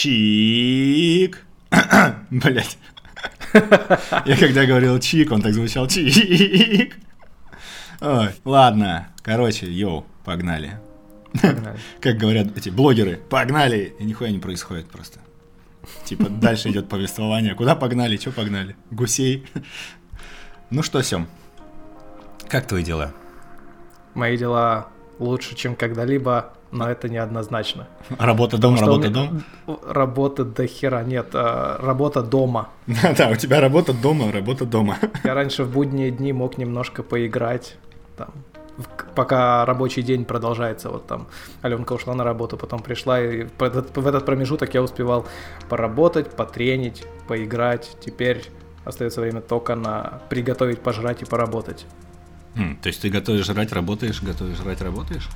Чик. Блять. Я когда говорил чик, он так звучал чик. Ой, ладно. Короче, йоу, погнали. Погнали. Как говорят эти блогеры, погнали, и нихуя не происходит просто. Типа дальше идет повествование. Куда погнали? Че погнали? Гусей. Ну что, Сем, как твои дела? Мои дела лучше, чем когда-либо, но это неоднозначно. Работа дом, работа дом? Работа до хера, нет, а, работа дома. Да, у тебя работа дома, работа дома. Я раньше в будние дни мог немножко поиграть, там, пока рабочий день продолжается. Вот там Аленка ушла на работу, потом пришла, и в этот, в этот промежуток я успевал поработать, потренить, поиграть. Теперь остается время только на приготовить, пожрать и поработать. Mm, то есть ты готовишь жрать, работаешь, готовишь жрать, работаешь?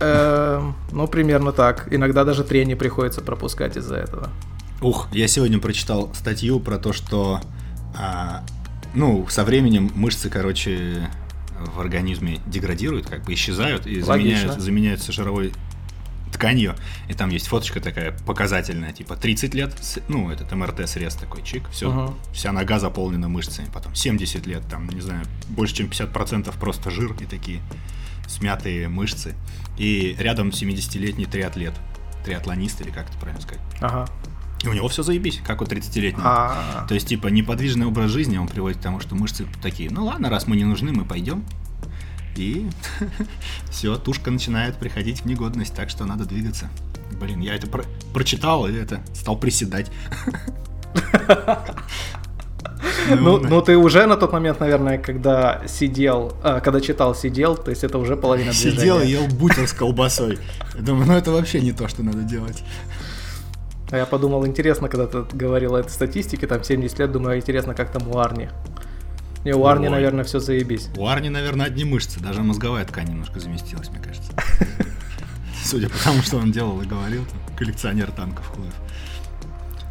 Эм, ну, примерно так. Иногда даже трение приходится пропускать из-за этого. Ух, я сегодня прочитал статью про то, что, а, ну, со временем мышцы, короче, в организме деградируют, как бы исчезают и заменяют, заменяются жировой тканью. И там есть фоточка такая показательная, типа 30 лет, ну, этот МРТ-срез такой, чик, все, uh-huh. вся нога заполнена мышцами. Потом 70 лет, там, не знаю, больше чем 50% просто жир и такие смятые мышцы. И рядом 70-летний триатлет, триатлонист или как это правильно сказать. Ага. И у него все заебись, как у 30-летнего. А-а-а. То есть, типа, неподвижный образ жизни он приводит к тому, что мышцы такие, ну ладно, раз мы не нужны, мы пойдем. И все, тушка начинает приходить в негодность, так что надо двигаться. Блин, я это про- прочитал и это стал приседать. Ну, ну, ты уже на тот момент, наверное, когда сидел, а, когда читал, сидел, то есть это уже половина движения. Сидел и ел бутер с колбасой. Думаю, ну это вообще не то, что надо делать. А я подумал, интересно, когда ты говорил о этой статистике, там 70 лет, думаю, интересно, как там у Арни. Не, у Арни, наверное, все заебись. У Арни, наверное, одни мышцы, даже мозговая ткань немножко заместилась, мне кажется. Судя по тому, что он делал и говорил, коллекционер танков Хлоев.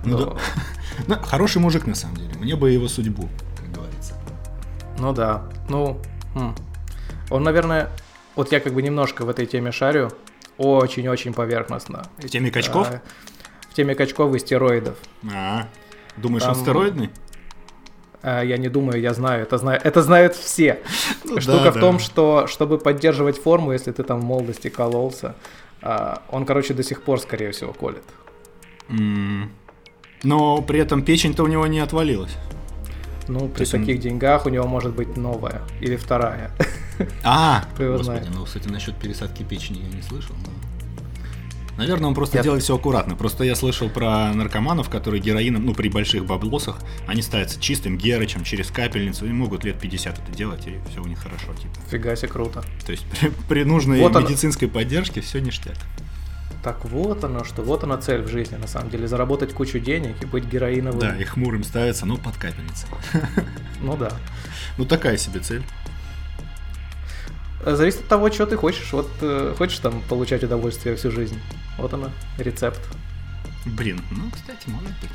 Ну, да. ну, хороший мужик, на самом деле. Мне бы его судьбу, как говорится. Ну да. Ну, хм. он, наверное, вот я как бы немножко в этой теме шарю, очень-очень поверхностно. В теме качков? А, в теме качков и стероидов. А, думаешь, Там... он стероидный? А, я не думаю, я знаю, это, знаю, это знают все. Ну, Штука да, в да. том, что чтобы поддерживать форму, если ты там в молодости кололся, а, он, короче, до сих пор, скорее всего, колет. Mm. Но при этом печень-то у него не отвалилась. Ну, при таких он... деньгах у него может быть новая или вторая. А, господи, ну, кстати, насчет пересадки печени я не слышал. Но... Наверное, он просто я... делает все аккуратно. Просто я слышал про наркоманов, которые героином, ну, при больших баблосах, они ставятся чистым герычем через капельницу и могут лет 50 это делать, и все у них хорошо. Типа. Фига себе, круто. То есть при, при нужной вот медицинской он... поддержке все ништяк. Так вот оно, что вот она цель в жизни, на самом деле, заработать кучу денег и быть героиновым. Да, и хмурым ставится, ну, под капельницей. Ну да. Ну, такая себе цель. Зависит от того, что ты хочешь. Вот э, хочешь там получать удовольствие всю жизнь. Вот оно, рецепт. Блин, ну, кстати, может быть.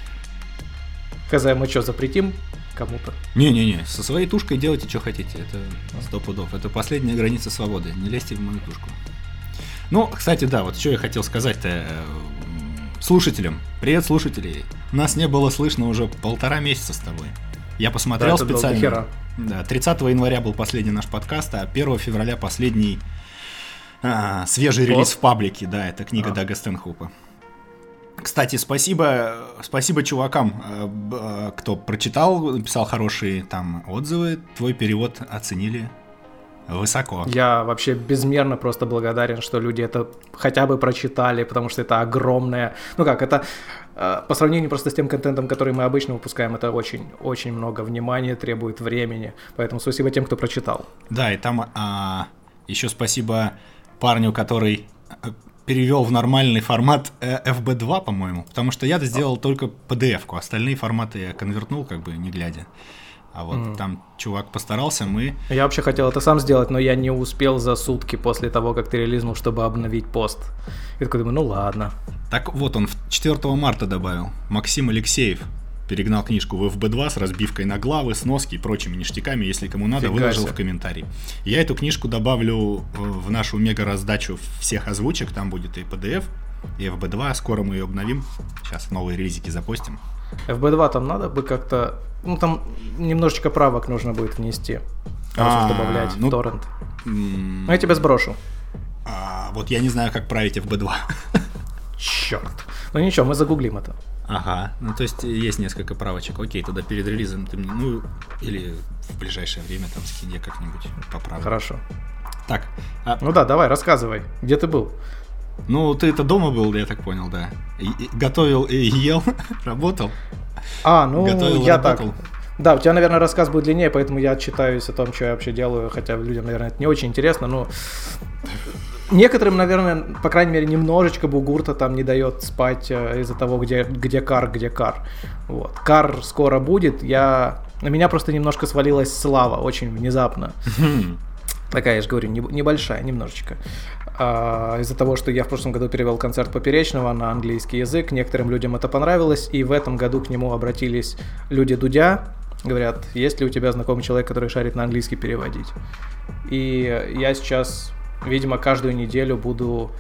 Хз, мы что, запретим кому-то? Не-не-не, со своей тушкой делайте, что хотите. Это сто пудов. Это последняя граница свободы. Не лезьте в мою тушку. Ну, кстати, да, вот что я хотел сказать-то э, слушателям. Привет, слушатели. Нас не было слышно уже полтора месяца с тобой. Я посмотрел да, специально. Да, 30 января был последний наш подкаст, а 1 февраля последний а, свежий вот. релиз в паблике. Да, это книга а. Дага Стэнхупа. Кстати, спасибо, спасибо чувакам, э, э, кто прочитал, написал хорошие там отзывы. Твой перевод оценили Высоко. Я вообще безмерно просто благодарен, что люди это хотя бы прочитали, потому что это огромное... Ну как, это э, по сравнению просто с тем контентом, который мы обычно выпускаем, это очень-очень много внимания, требует времени. Поэтому спасибо тем, кто прочитал. Да, и там а, еще спасибо парню, который э, перевел в нормальный формат FB2, по-моему, потому что я сделал только PDF-ку, остальные форматы я конвертнул, как бы не глядя. А вот mm. там чувак постарался, мы... Я вообще хотел это сам сделать, но я не успел за сутки после того, как ты релизнул, чтобы обновить пост. И такой думаю, ну ладно. Так вот, он 4 марта добавил. Максим Алексеев перегнал книжку в FB2 с разбивкой на главы, сноски и прочими ништяками, если кому надо, Фига выложил в комментарии. Я эту книжку добавлю в нашу мега раздачу всех озвучек, там будет и PDF, И FB2, скоро мы ее обновим. Сейчас новые релизики запустим. FB2 там надо бы как-то... Ну, там немножечко правок нужно будет внести. А, добавлять ну, в торрент. Ну, я тебя сброшу. А, вот я не знаю, как править FB2. Черт. Ну ничего, мы загуглим это. Ага, ну то есть есть несколько правочек. Окей, тогда перед релизом ты мне, ну, или в ближайшее время там скинь я как-нибудь поправлю. Хорошо. Так. А... Ну да, давай, рассказывай, где ты был? Ну, ты это дома был, я так понял, да. И, и, готовил и ел, работал. А, ну готовил, я работал. так. Да, у тебя, наверное, рассказ будет длиннее, поэтому я отчитаюсь о том, что я вообще делаю, хотя людям, наверное, это не очень интересно, но некоторым, наверное, по крайней мере, немножечко бугурта там не дает спать э, из-за того, где, где кар, где кар. Вот. Кар скоро будет, я... На меня просто немножко свалилась слава, очень внезапно. Такая, я же говорю, небольшая, немножечко. А, из-за того, что я в прошлом году перевел концерт Поперечного на английский язык, некоторым людям это понравилось, и в этом году к нему обратились люди Дудя, говорят, есть ли у тебя знакомый человек, который шарит на английский переводить. И я сейчас, видимо, каждую неделю буду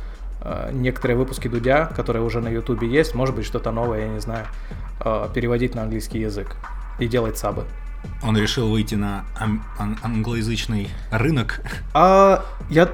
э, некоторые выпуски Дудя, которые уже на Ютубе есть, может быть что-то новое, я не знаю, э, переводить на английский язык и делать сабы. Он решил выйти на ан- ан- англоязычный рынок. А я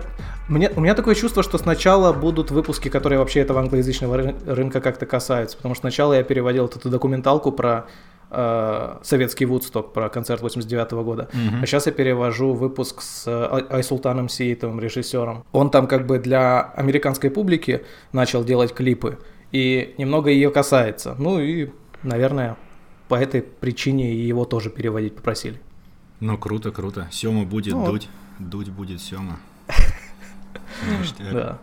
мне, у меня такое чувство, что сначала будут выпуски, которые вообще этого англоязычного рынка как-то касаются, потому что сначала я переводил эту документалку про э, советский Вудсток, про концерт 89 -го года, mm-hmm. а сейчас я перевожу выпуск с Айсултаном Сиитовым, режиссером. Он там как бы для американской публики начал делать клипы, и немного ее касается. Ну и, наверное, по этой причине его тоже переводить попросили. Ну, круто, круто. Сема будет ну, дуть, дуть будет Сема. Да.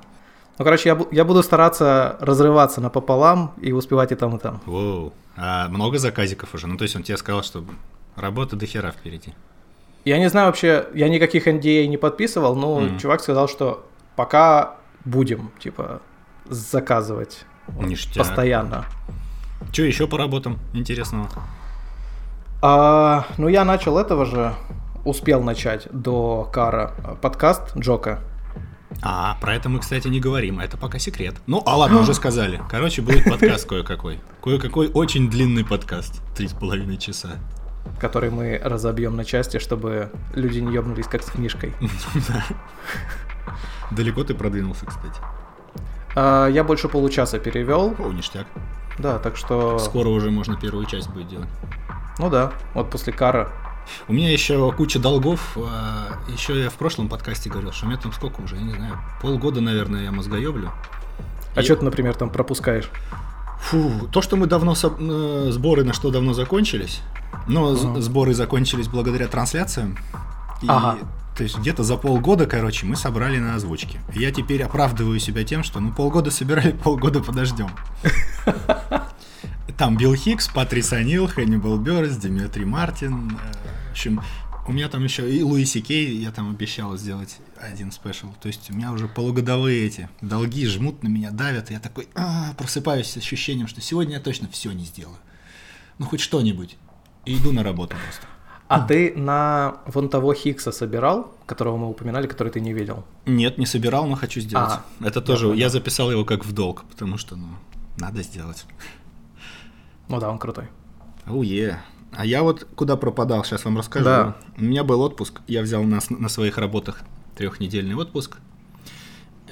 Ну, короче, я, я буду стараться разрываться напополам и успевать и там, и там. Воу. А много заказиков уже? Ну, то есть он тебе сказал, что работа до хера впереди. Я не знаю вообще, я никаких NDA не подписывал, но mm. чувак сказал, что пока будем, типа, заказывать. Ништяк. Постоянно. Что еще по работам интересного? А, ну, я начал этого же, успел начать до Кара подкаст Джока. А, про это мы, кстати, не говорим, это пока секрет. Ну, а ладно, уже сказали. Короче, будет подкаст кое-какой. Кое-какой очень длинный подкаст, три с половиной часа. Который мы разобьем на части, чтобы люди не ебнулись как с книжкой. Далеко ты продвинулся, кстати. А, я больше получаса перевел. О, ништяк. Да, так что... Скоро уже можно первую часть будет делать. Ну да, вот после Кара у меня еще куча долгов. А, еще я в прошлом подкасте говорил, что у меня там сколько уже, я не знаю, полгода, наверное, я мозгоеблю. А и... что ты, например, там пропускаешь? Фу, то, что мы давно со... Э, сборы на что давно закончились, но ага. сборы закончились благодаря трансляциям. И, ага. То есть где-то за полгода, короче, мы собрали на озвучке. Я теперь оправдываю себя тем, что ну полгода собирали, полгода подождем. Там Билл Хикс, Патрис Анил, Хэннибал Бёрс, Димитри Мартин. Э, в общем, у меня там еще и Луиси Кей, я там обещал сделать один спешл. То есть у меня уже полугодовые эти долги жмут на меня, давят. И я такой а, просыпаюсь с ощущением, что сегодня я точно все не сделаю. Ну, хоть что-нибудь. И иду на работу просто. А ты на вон того Хикса собирал, которого мы упоминали, который ты не видел? Нет, не собирал, но хочу сделать. А, Это тоже, я, я записал его как в долг, потому что, ну, надо сделать. Ну да, он крутой. Уе. Oh, А я вот куда пропадал, сейчас вам расскажу. Да. У меня был отпуск, я взял на, на своих работах трехнедельный отпуск.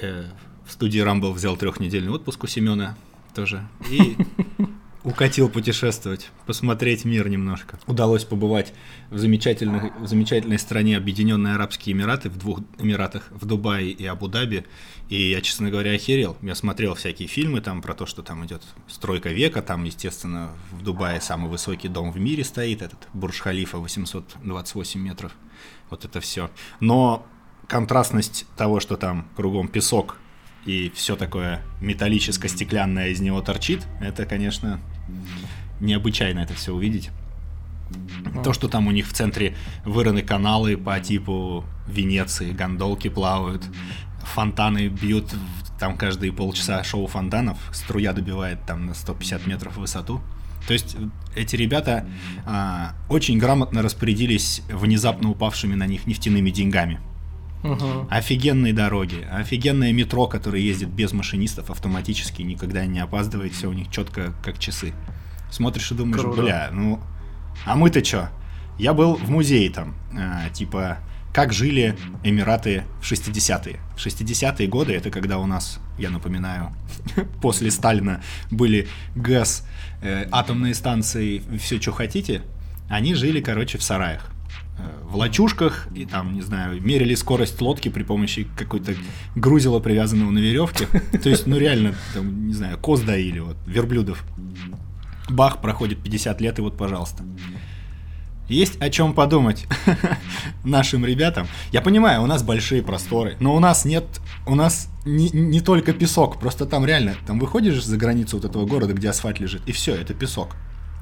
Э, в студии Рамбл взял трехнедельный отпуск у Семена тоже. И укатил путешествовать, посмотреть мир немножко. Удалось побывать в замечательной, в замечательной стране Объединенные Арабские Эмираты, в двух Эмиратах, в Дубае и Абу-Даби. И я, честно говоря, охерел. Я смотрел всякие фильмы там про то, что там идет стройка века, там, естественно, в Дубае самый высокий дом в мире стоит, этот Бурж-Халифа 828 метров. Вот это все. Но контрастность того, что там кругом песок и все такое металлическо-стеклянное из него торчит, это, конечно, необычайно это все увидеть. То, что там у них в центре выраны каналы по типу Венеции, гондолки плавают, фонтаны бьют там каждые полчаса шоу фонтанов, струя добивает там на 150 метров высоту. То есть эти ребята а, очень грамотно распорядились внезапно упавшими на них нефтяными деньгами. Угу. Офигенные дороги, офигенное метро, которое ездит без машинистов автоматически, никогда не опаздывает, все у них четко как часы. Смотришь и думаешь, Круто. бля, ну, а мы-то что? Я был в музее там, э, типа, как жили Эмираты в 60-е. В 60-е годы, это когда у нас, я напоминаю, после Сталина были ГЭС, э, атомные станции, все, что хотите, они жили, короче, в сараях в лачушках и там, не знаю, мерили скорость лодки при помощи какой-то грузила, привязанного на веревке. То есть, ну реально, там, не знаю, коз доили, вот, верблюдов. Бах, проходит 50 лет, и вот, пожалуйста. Есть о чем подумать нашим ребятам. Я понимаю, у нас большие просторы, но у нас нет, у нас не, не только песок, просто там реально, там выходишь за границу вот этого города, где асфальт лежит, и все, это песок.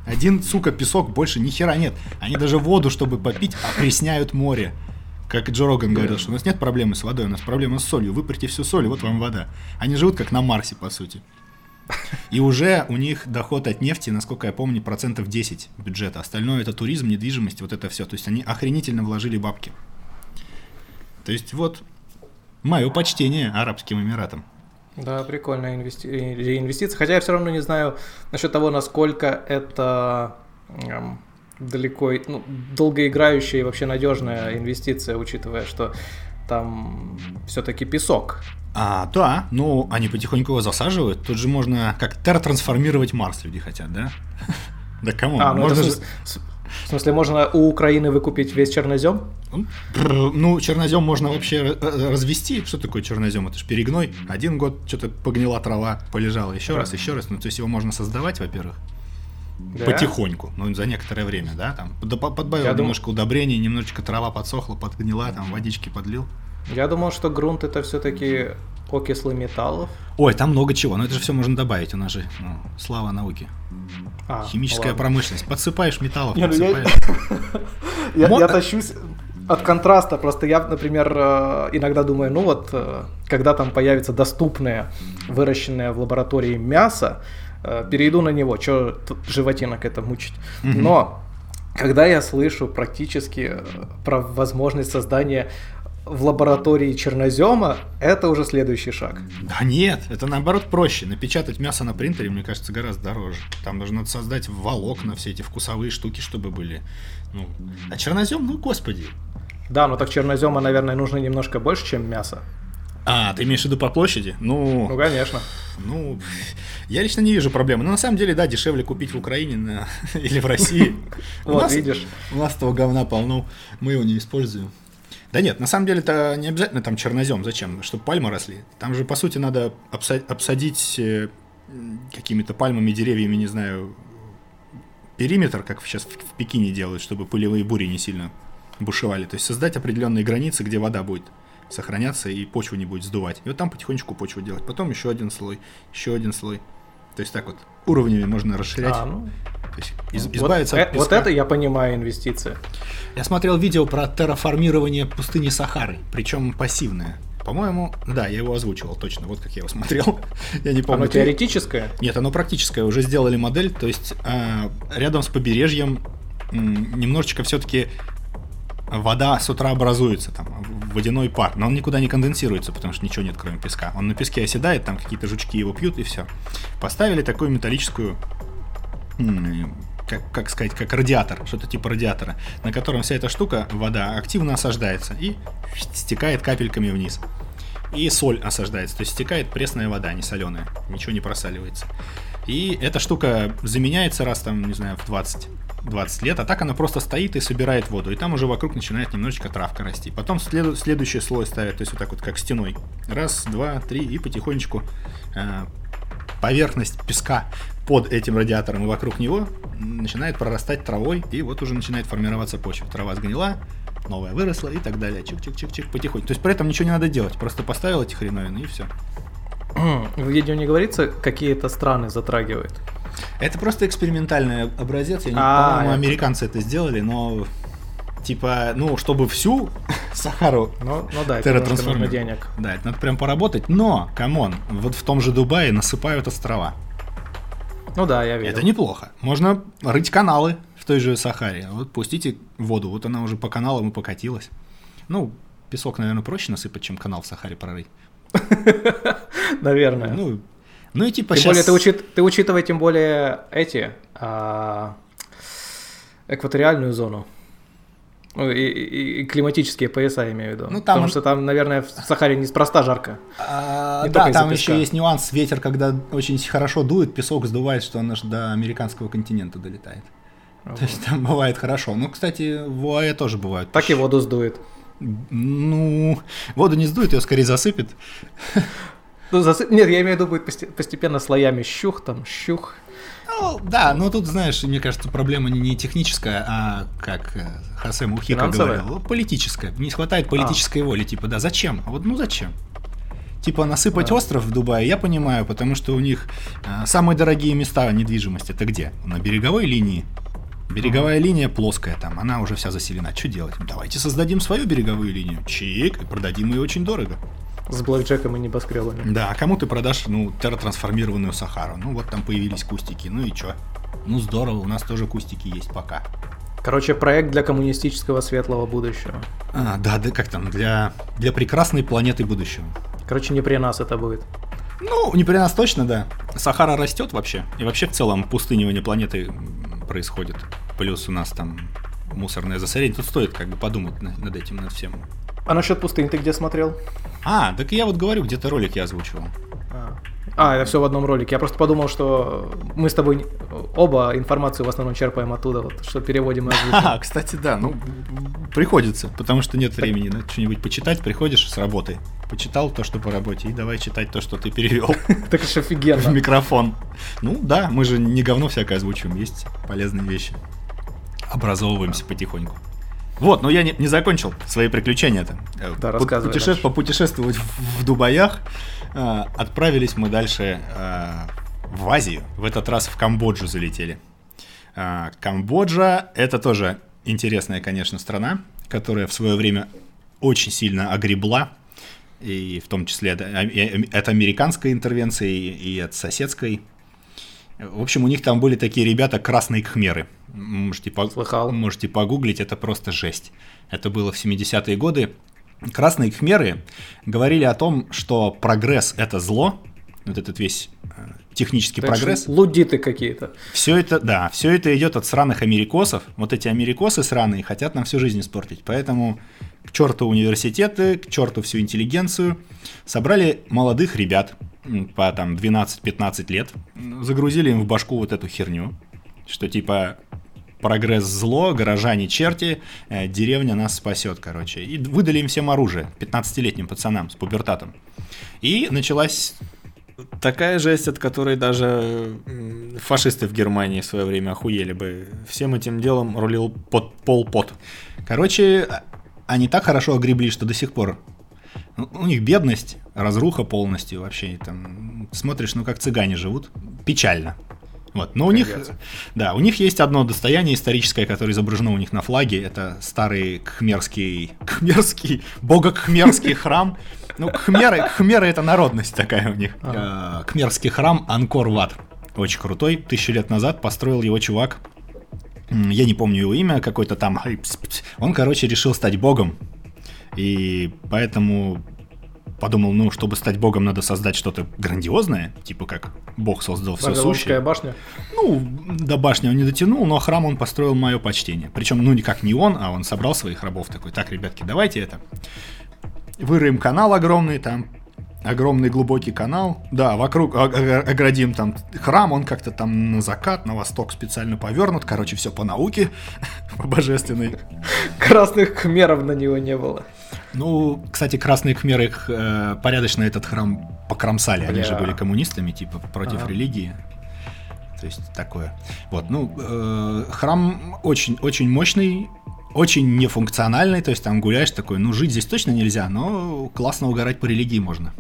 Один, сука, песок, больше ни хера нет. Они даже воду, чтобы попить, опресняют море. Как Джо Роган говорил, что у нас нет проблемы с водой, у нас проблема с солью. Выпарьте всю соль, и вот вам вода. Они живут как на Марсе, по сути. И уже у них доход от нефти, насколько я помню, процентов 10 бюджета. Остальное это туризм, недвижимость, вот это все. То есть они охренительно вложили бабки. То есть вот мое почтение Арабским Эмиратам. Да, прикольная инвести... инвестиция. Хотя я все равно не знаю насчет того, насколько это эм, далеко, ну, долгоиграющая и вообще надежная инвестиция, учитывая, что там все-таки песок. А, да, ну они потихоньку его засаживают. Тут же можно как терратрансформировать Марс, люди хотят, да? Да кому? А, ну можно же... В смысле, можно у Украины выкупить весь чернозем? Ну, чернозем можно вообще развести. Что такое чернозем? Это же перегной. Один год что-то погнила трава, полежала еще раз, еще раз. Ну, то есть его можно создавать, во-первых. Да? Потихоньку, ну, за некоторое время, да, там, подбавил Я немножко дум... удобрений, немножечко трава подсохла, подгнила, там, водички подлил. Я думал, что грунт это все-таки окислы металлов. Ой, там много чего, но это же все можно добавить, у нас же ну, слава науки. А, Химическая ладно. промышленность. Подсыпаешь металлов, Не, подсыпаешь. Я, я, я тащусь от контраста. Просто я, например, э, иногда думаю, ну вот, э, когда там появится доступное, выращенное в лаборатории мясо, э, перейду на него, что животинок это мучить. Но когда я слышу практически про возможность создания в лаборатории чернозема, это уже следующий шаг. Да нет, это наоборот проще. Напечатать мясо на принтере, мне кажется, гораздо дороже. Там нужно создать волокна, все эти вкусовые штуки, чтобы были. Ну, а чернозем, ну господи. Да, но так чернозема, наверное, нужно немножко больше, чем мясо. А, ты имеешь в виду по площади? Ну, ну конечно. Ну, я лично не вижу проблемы. Но на самом деле, да, дешевле купить в Украине на... или в России. Вот, видишь. У нас того говна полно, мы его не используем. Да нет, на самом деле это не обязательно там чернозем. Зачем? Чтобы пальмы росли. Там же, по сути, надо обсадить э, какими-то пальмами, деревьями, не знаю, периметр, как сейчас в Пекине делают, чтобы пылевые бури не сильно бушевали. То есть создать определенные границы, где вода будет сохраняться и почву не будет сдувать. И вот там потихонечку почву делать. Потом еще один слой, еще один слой. То есть так вот уровнями можно расширять. А, ну, то есть из, избавиться вот, от э, песка. Вот это я понимаю инвестиции. Я смотрел видео про терраформирование пустыни Сахары, причем пассивное. По-моему, да, я его озвучивал точно, вот как я его смотрел. я не помню. Оно теоретическое? Нет, оно практическое. Уже сделали модель, то есть э, рядом с побережьем э, немножечко все-таки вода с утра образуется, там, водяной пар, но он никуда не конденсируется, потому что ничего нет, кроме песка. Он на песке оседает, там какие-то жучки его пьют, и все. Поставили такую металлическую как, как сказать, как радиатор, что-то типа радиатора, на котором вся эта штука, вода, активно осаждается и стекает капельками вниз. И соль осаждается, то есть стекает пресная вода, не соленая, ничего не просаливается. И эта штука заменяется раз там, не знаю, в 20 20 лет, а так она просто стоит и собирает воду, и там уже вокруг начинает немножечко травка расти. Потом след, следующий слой ставят, то есть вот так вот как стеной. Раз, два, три, и потихонечку э, поверхность песка под этим радиатором и вокруг него начинает прорастать травой, и вот уже начинает формироваться почва. Трава сгнила, новая выросла и так далее. Чик-чик-чик-чик, потихоньку. То есть при этом ничего не надо делать, просто поставил эти хреновины и все. В видео не говорится, какие это страны затрагивает? Это просто экспериментальный образец. Я не, а, по-моему, американцы это сделали, но типа, ну, чтобы всю Сахару ну, ну да, это денег. Да, это надо прям поработать. Но, come on, вот в том же Дубае насыпают острова. Ну да, я видел. Это неплохо. Можно рыть каналы в той же Сахаре. Вот пустите воду, вот она уже по каналам и покатилась. Ну, песок, наверное, проще насыпать, чем канал в Сахаре прорыть. Наверное. Ну, ну и типа Тем сейчас... более, ты, учит, ты учитывай тем более эти а, экваториальную зону. Ну, И, и- и климатические пояса, я имею в виду. Ну, там- Потому что там, наверное, в Сахаре неспроста жарко. А, Не да, там еще есть нюанс. Ветер, когда очень хорошо дует, песок сдувает, что он аж до американского континента долетает. То есть там бывает хорошо. Ну, кстати, в ОАЭ тоже бывает. Так и воду сдует. Ну, воду не сдует, ее скорее засыпет. Ну, засып- Нет, я имею в виду, будет посте- постепенно слоями щух, там, щух. Ну, да, но тут, знаешь, мне кажется, проблема не, техническая, а, как э, Хосе Мухика Финансовая? говорил, политическая. Не хватает политической воли. Типа, да, зачем? А Вот, ну зачем? Типа насыпать А. остров в Дубае, я понимаю, потому что у них э, самые дорогие места недвижимости это где? На береговой линии. Береговая линия плоская там, она уже вся заселена. Что делать? Ну, Давайте создадим свою береговую линию. Чик, и продадим ее очень дорого. С блэкджеком и небоскребами. Да, а кому ты продашь, ну, терратрансформированную Сахару? Ну, вот там появились кустики, ну и чё? Ну, здорово, у нас тоже кустики есть пока. Короче, проект для коммунистического светлого будущего. А, да, да, как там, для, для прекрасной планеты будущего. Короче, не при нас это будет. Ну, не при нас точно, да. Сахара растет вообще. И вообще в целом пустынивание планеты происходит. Плюс у нас там мусорное засорение. Тут стоит как бы подумать на- над этим, над всем. А насчет пустынь ты где смотрел? А, так я вот говорю, где-то ролик я озвучивал. А, А, это все в одном ролике. Я просто подумал, что мы с тобой оба информацию в основном черпаем оттуда, вот, что переводим и. А, кстати, да, ну, приходится, потому что нет времени на что-нибудь почитать. Приходишь с работы, почитал то, что по работе, и давай читать то, что ты перевел Так же в офигенно. микрофон. Ну да, мы же не говно всякое озвучиваем, есть полезные вещи. Образовываемся потихоньку. Вот, но я не, не закончил свои приключения-то. Да, рассказывай путеше- дальше. Попутешествовать в, в Дубаях. Э, отправились мы дальше э, в Азию. В этот раз в Камбоджу залетели. А, Камбоджа это тоже интересная, конечно, страна, которая в свое время очень сильно огребла, и в том числе от, а- и- от американской интервенции и от соседской. В общем, у них там были такие ребята красные кхмеры. Можете, по- Слыхал. можете погуглить, это просто жесть. Это было в 70-е годы. Красные кхмеры говорили о том, что прогресс это зло, вот этот весь э, технический Так прогресс. Лудиты какие-то. Все это, да, все это идет от сраных америкосов. Вот эти америкосы сраные хотят нам всю жизнь испортить. Поэтому к черту университеты, к черту всю интеллигенцию. Собрали молодых ребят по там 12-15 лет, загрузили им в башку вот эту херню, что типа прогресс зло, горожане черти, э, деревня нас спасет, короче. И выдали им всем оружие, 15-летним пацанам с пубертатом. И началась Такая жесть, от которой даже фашисты в Германии в свое время охуели бы. Всем этим делом рулил под Пол Пот. Короче, а- они так хорошо огребли, что до сих пор ну, у них бедность, разруха полностью вообще. Там, смотришь, ну как цыгане живут. Печально. Вот. Но у них, да, у них есть одно достояние историческое, которое изображено у них на флаге. Это старый кхмерский, кхмерский, бога-кхмерский храм. Ну, кхмеры, кхмеры это народность такая у них. Э, Кхмерский храм Анкор-Ват. Очень крутой. Тысячу лет назад построил его чувак. Я не помню его имя, какой-то там. Он, короче, решил стать богом. И поэтому подумал, ну, чтобы стать богом, надо создать что-то грандиозное, типа как бог создал все сущее. башня. Ну, до башни он не дотянул, но храм он построил мое почтение. Причем, ну, никак не он, а он собрал своих рабов такой, так, ребятки, давайте это. Выроем канал огромный, там огромный глубокий канал. Да, вокруг о- о- оградим там храм, он как-то там на закат, на восток специально повернут. Короче, все по науке, по божественной. Красных кхмеров на него не было. Ну, кстати, красные кхмеры их э, порядочно этот храм покромсали. Они Бля. же были коммунистами, типа, против Ага. религии. То есть такое. Вот, ну, э, храм очень, очень мощный, очень нефункциональный, то есть там гуляешь такой, ну, жить здесь точно нельзя, но классно угорать по религии можно.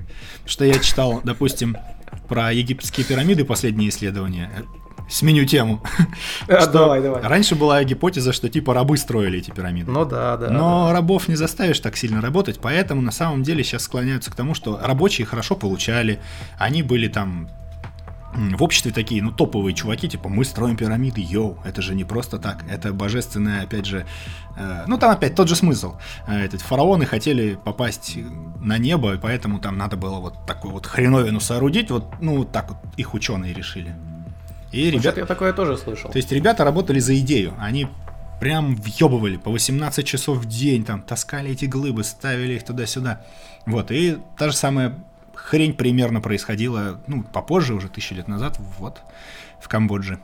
Что я читал, допустим, про египетские пирамиды последние исследования. Э, Сменю тему. А, Что давай, давай. Раньше была гипотеза, что типа рабы строили эти пирамиды. Ну да, да. Но рабов не заставишь так сильно работать, поэтому на самом деле сейчас склоняются к тому, что рабочие хорошо получали, они были там в обществе такие, ну, топовые чуваки, типа, мы строим пирамиды, йоу, это же не просто так, это божественное, опять же, э, ну, там опять тот же смысл. Э, этот, фараоны хотели попасть на небо, и поэтому там надо было вот такую вот хреновину соорудить, вот, ну, вот так вот их ученые решили. И ребята... я такое тоже слышал. То есть ребята работали за идею, они прям въебывали по 18 часов в день, там, таскали эти глыбы, ставили их туда-сюда. Вот, и та же самая хрень примерно происходила, ну, попозже, уже тысячи лет назад, вот, в Камбодже.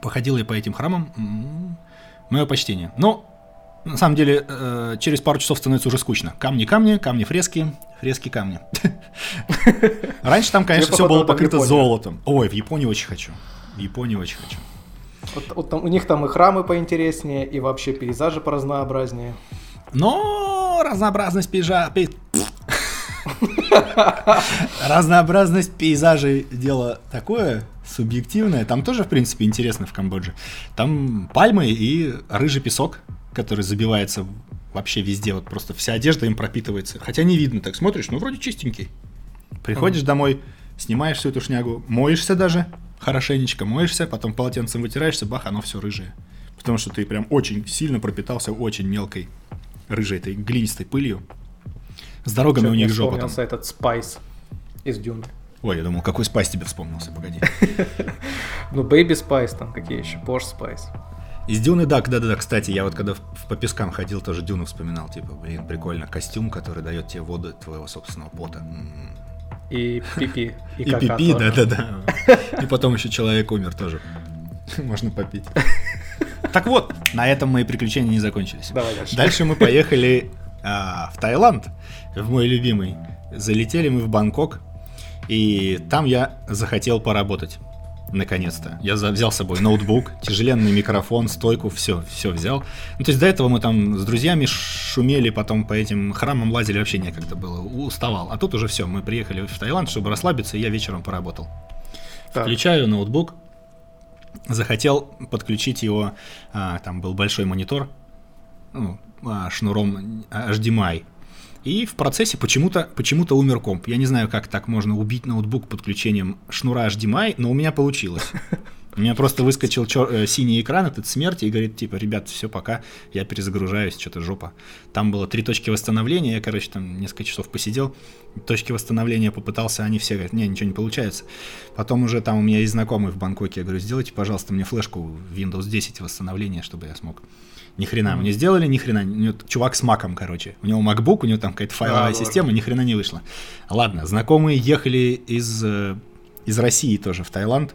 Походил я по этим храмам, мое почтение. Но, на самом деле, э, через пару часов становится уже скучно. Камни-камни, камни-фрески, фрески-камни. Раньше там, конечно, все было покрыто золотом. Ой, в Японии очень хочу. В Японии очень хочу. Вот, вот там, у них там и храмы поинтереснее, и вообще пейзажи поразнообразнее. Но разнообразность пейзажа... Разнообразность пейзажей дело такое субъективное. Там тоже, в принципе, интересно в Камбодже. Там пальмы и рыжий песок, который забивается вообще везде. Вот просто вся одежда им пропитывается. Хотя не видно, так смотришь, ну вроде чистенький. Приходишь домой, снимаешь всю эту шнягу, моешься даже, хорошенечко моешься, потом полотенцем вытираешься, бах, оно все рыжее. Потому что ты прям очень сильно пропитался очень мелкой рыжей этой глинистой пылью. С дорогами у них жопа там. этот спайс из Дюны. Ой, я думал, какой спайс тебе вспомнился, погоди. Ну, Baby Spice там, какие еще, Posh Spice. Из Дюны, да, да, да, кстати, я вот когда по пескам ходил, тоже Дюну вспоминал, типа, блин, прикольно, костюм, который дает тебе воду твоего собственного пота. И пипи, и, и пипи, да-да-да. И потом еще человек умер тоже. Можно попить. Так вот, на этом мои приключения не закончились. Давай дальше. Дальше мы поехали а, в Таиланд, в мой любимый. Залетели мы в Бангкок, и там я захотел поработать. Наконец-то. Я взял с собой ноутбук, тяжеленный микрофон, стойку, все, все взял. Ну, то есть до этого мы там с друзьями шумели, потом по этим храмам лазили, вообще некогда было, уставал. А тут уже все, мы приехали в Таиланд, чтобы расслабиться, и я вечером поработал. Так. Включаю ноутбук, захотел подключить его, а, там был большой монитор, ну, а, шнуром HDMI. И в процессе почему-то почему умер комп. Я не знаю, как так можно убить ноутбук подключением шнура HDMI, но у меня получилось. У меня просто выскочил чер- э, синий экран, этот смерти, и говорит, типа, ребят, все, пока, я перезагружаюсь, что-то жопа. Там было три точки восстановления, я, короче, там несколько часов посидел, точки восстановления попытался, они все говорят, не, ничего не получается. Потом уже там у меня есть знакомый в Бангкоке, я говорю, сделайте, пожалуйста, мне флешку Windows 10 восстановления, чтобы я смог ни хрена mm-hmm. мне сделали, ни хрена. У него чувак с маком, короче. У него MacBook, у него там какая-то файловая а, система, ни хрена не вышло. Ладно, знакомые ехали из, э, из России тоже в Таиланд.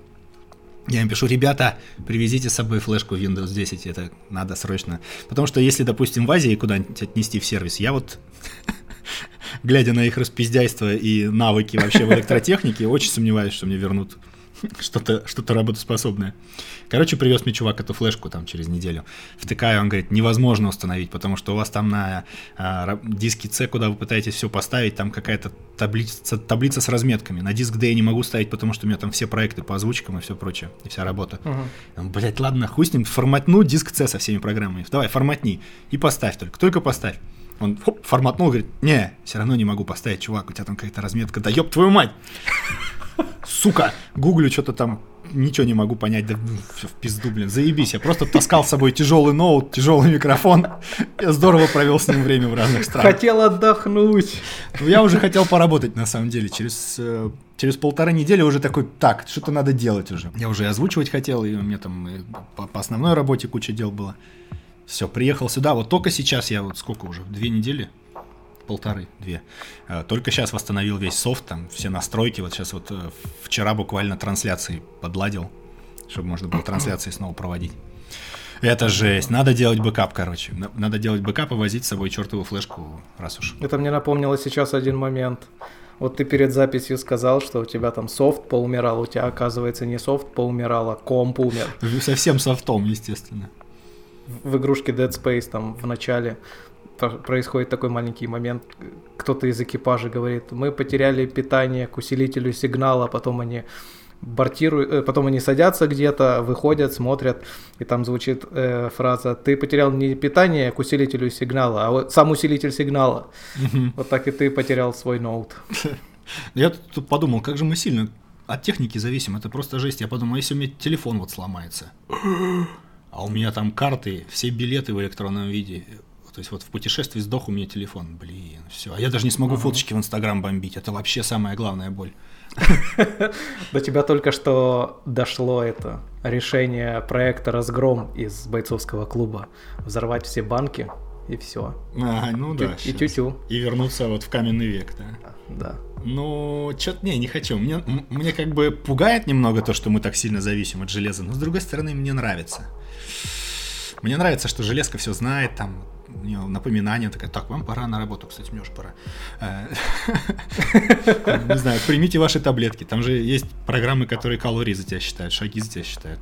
Я им пишу, ребята, привезите с собой флешку Windows 10, это надо срочно. Потому что если, допустим, в Азии куда-нибудь отнести в сервис, я вот, глядя на их распиздяйство и навыки вообще в электротехнике, очень сомневаюсь, что мне вернут что-то что работоспособное. Короче, привез мне чувак эту флешку там через неделю. Втыкаю, он говорит, невозможно установить, потому что у вас там на а, диске C, куда вы пытаетесь все поставить, там какая-то таблица, таблица с разметками. На диск D я не могу ставить, потому что у меня там все проекты по озвучкам и все прочее, и вся работа. Угу. Блять, ладно, хуй с ним, форматну диск C со всеми программами. Давай, форматни и поставь только, только поставь. Он хоп, форматнул, говорит, не, все равно не могу поставить, чувак, у тебя там какая-то разметка, да ёб твою мать! Сука, гуглю что-то там, ничего не могу понять, да ну, все в пизду, блин, заебись, я просто таскал с собой тяжелый ноут, тяжелый микрофон, я здорово провел с ним время в разных странах. Хотел отдохнуть. Ну, я уже хотел поработать, на самом деле, через, э, через полторы недели уже такой, так, что-то надо делать уже. Я уже и озвучивать хотел, и у меня там по, по основной работе куча дел было. Все, приехал сюда, вот только сейчас я вот сколько уже, две недели полторы, две. Э, только сейчас восстановил весь софт, там все настройки. Вот сейчас вот э, вчера буквально трансляции подладил, чтобы можно было трансляции снова проводить. Это жесть. Надо делать бэкап, короче. Надо делать бэкап и возить с собой чертову флешку, раз уж. Это мне напомнило сейчас один момент. Вот ты перед записью сказал, что у тебя там софт поумирал, у тебя, оказывается, не софт поумирал, а комп умер. Совсем софтом, естественно. В игрушке Dead Space там в начале происходит такой маленький момент, кто-то из экипажа говорит, мы потеряли питание к усилителю сигнала, потом они бортируют, э, потом они садятся где-то, выходят, смотрят, и там звучит э, фраза «ты потерял не питание к усилителю сигнала, а вот сам усилитель сигнала». Вот так и ты потерял свой ноут. Я тут подумал, как же мы сильно от техники зависим, это просто жесть. Я подумал, а если у меня телефон вот сломается, а у меня там карты, все билеты в электронном виде, то есть вот в путешествии сдох у меня телефон, блин, все. А я даже не смогу uh-huh. фоточки в Инстаграм бомбить, это вообще самая главная боль. До тебя только что дошло это решение проекта «Разгром» из бойцовского клуба. Взорвать все банки и все. А, ну да. И тю-тю. И вернуться вот в каменный век, да. Да. Ну, что-то не, не хочу. Мне, мне как бы пугает немного то, что мы так сильно зависим от железа, но с другой стороны, мне нравится. Мне нравится, что железка все знает, там у нее напоминание такое, так, вам пора на работу, кстати, мне уже пора. Э, не знаю, примите ваши таблетки. Там же есть программы, которые калории за тебя считают, шаги за тебя считают.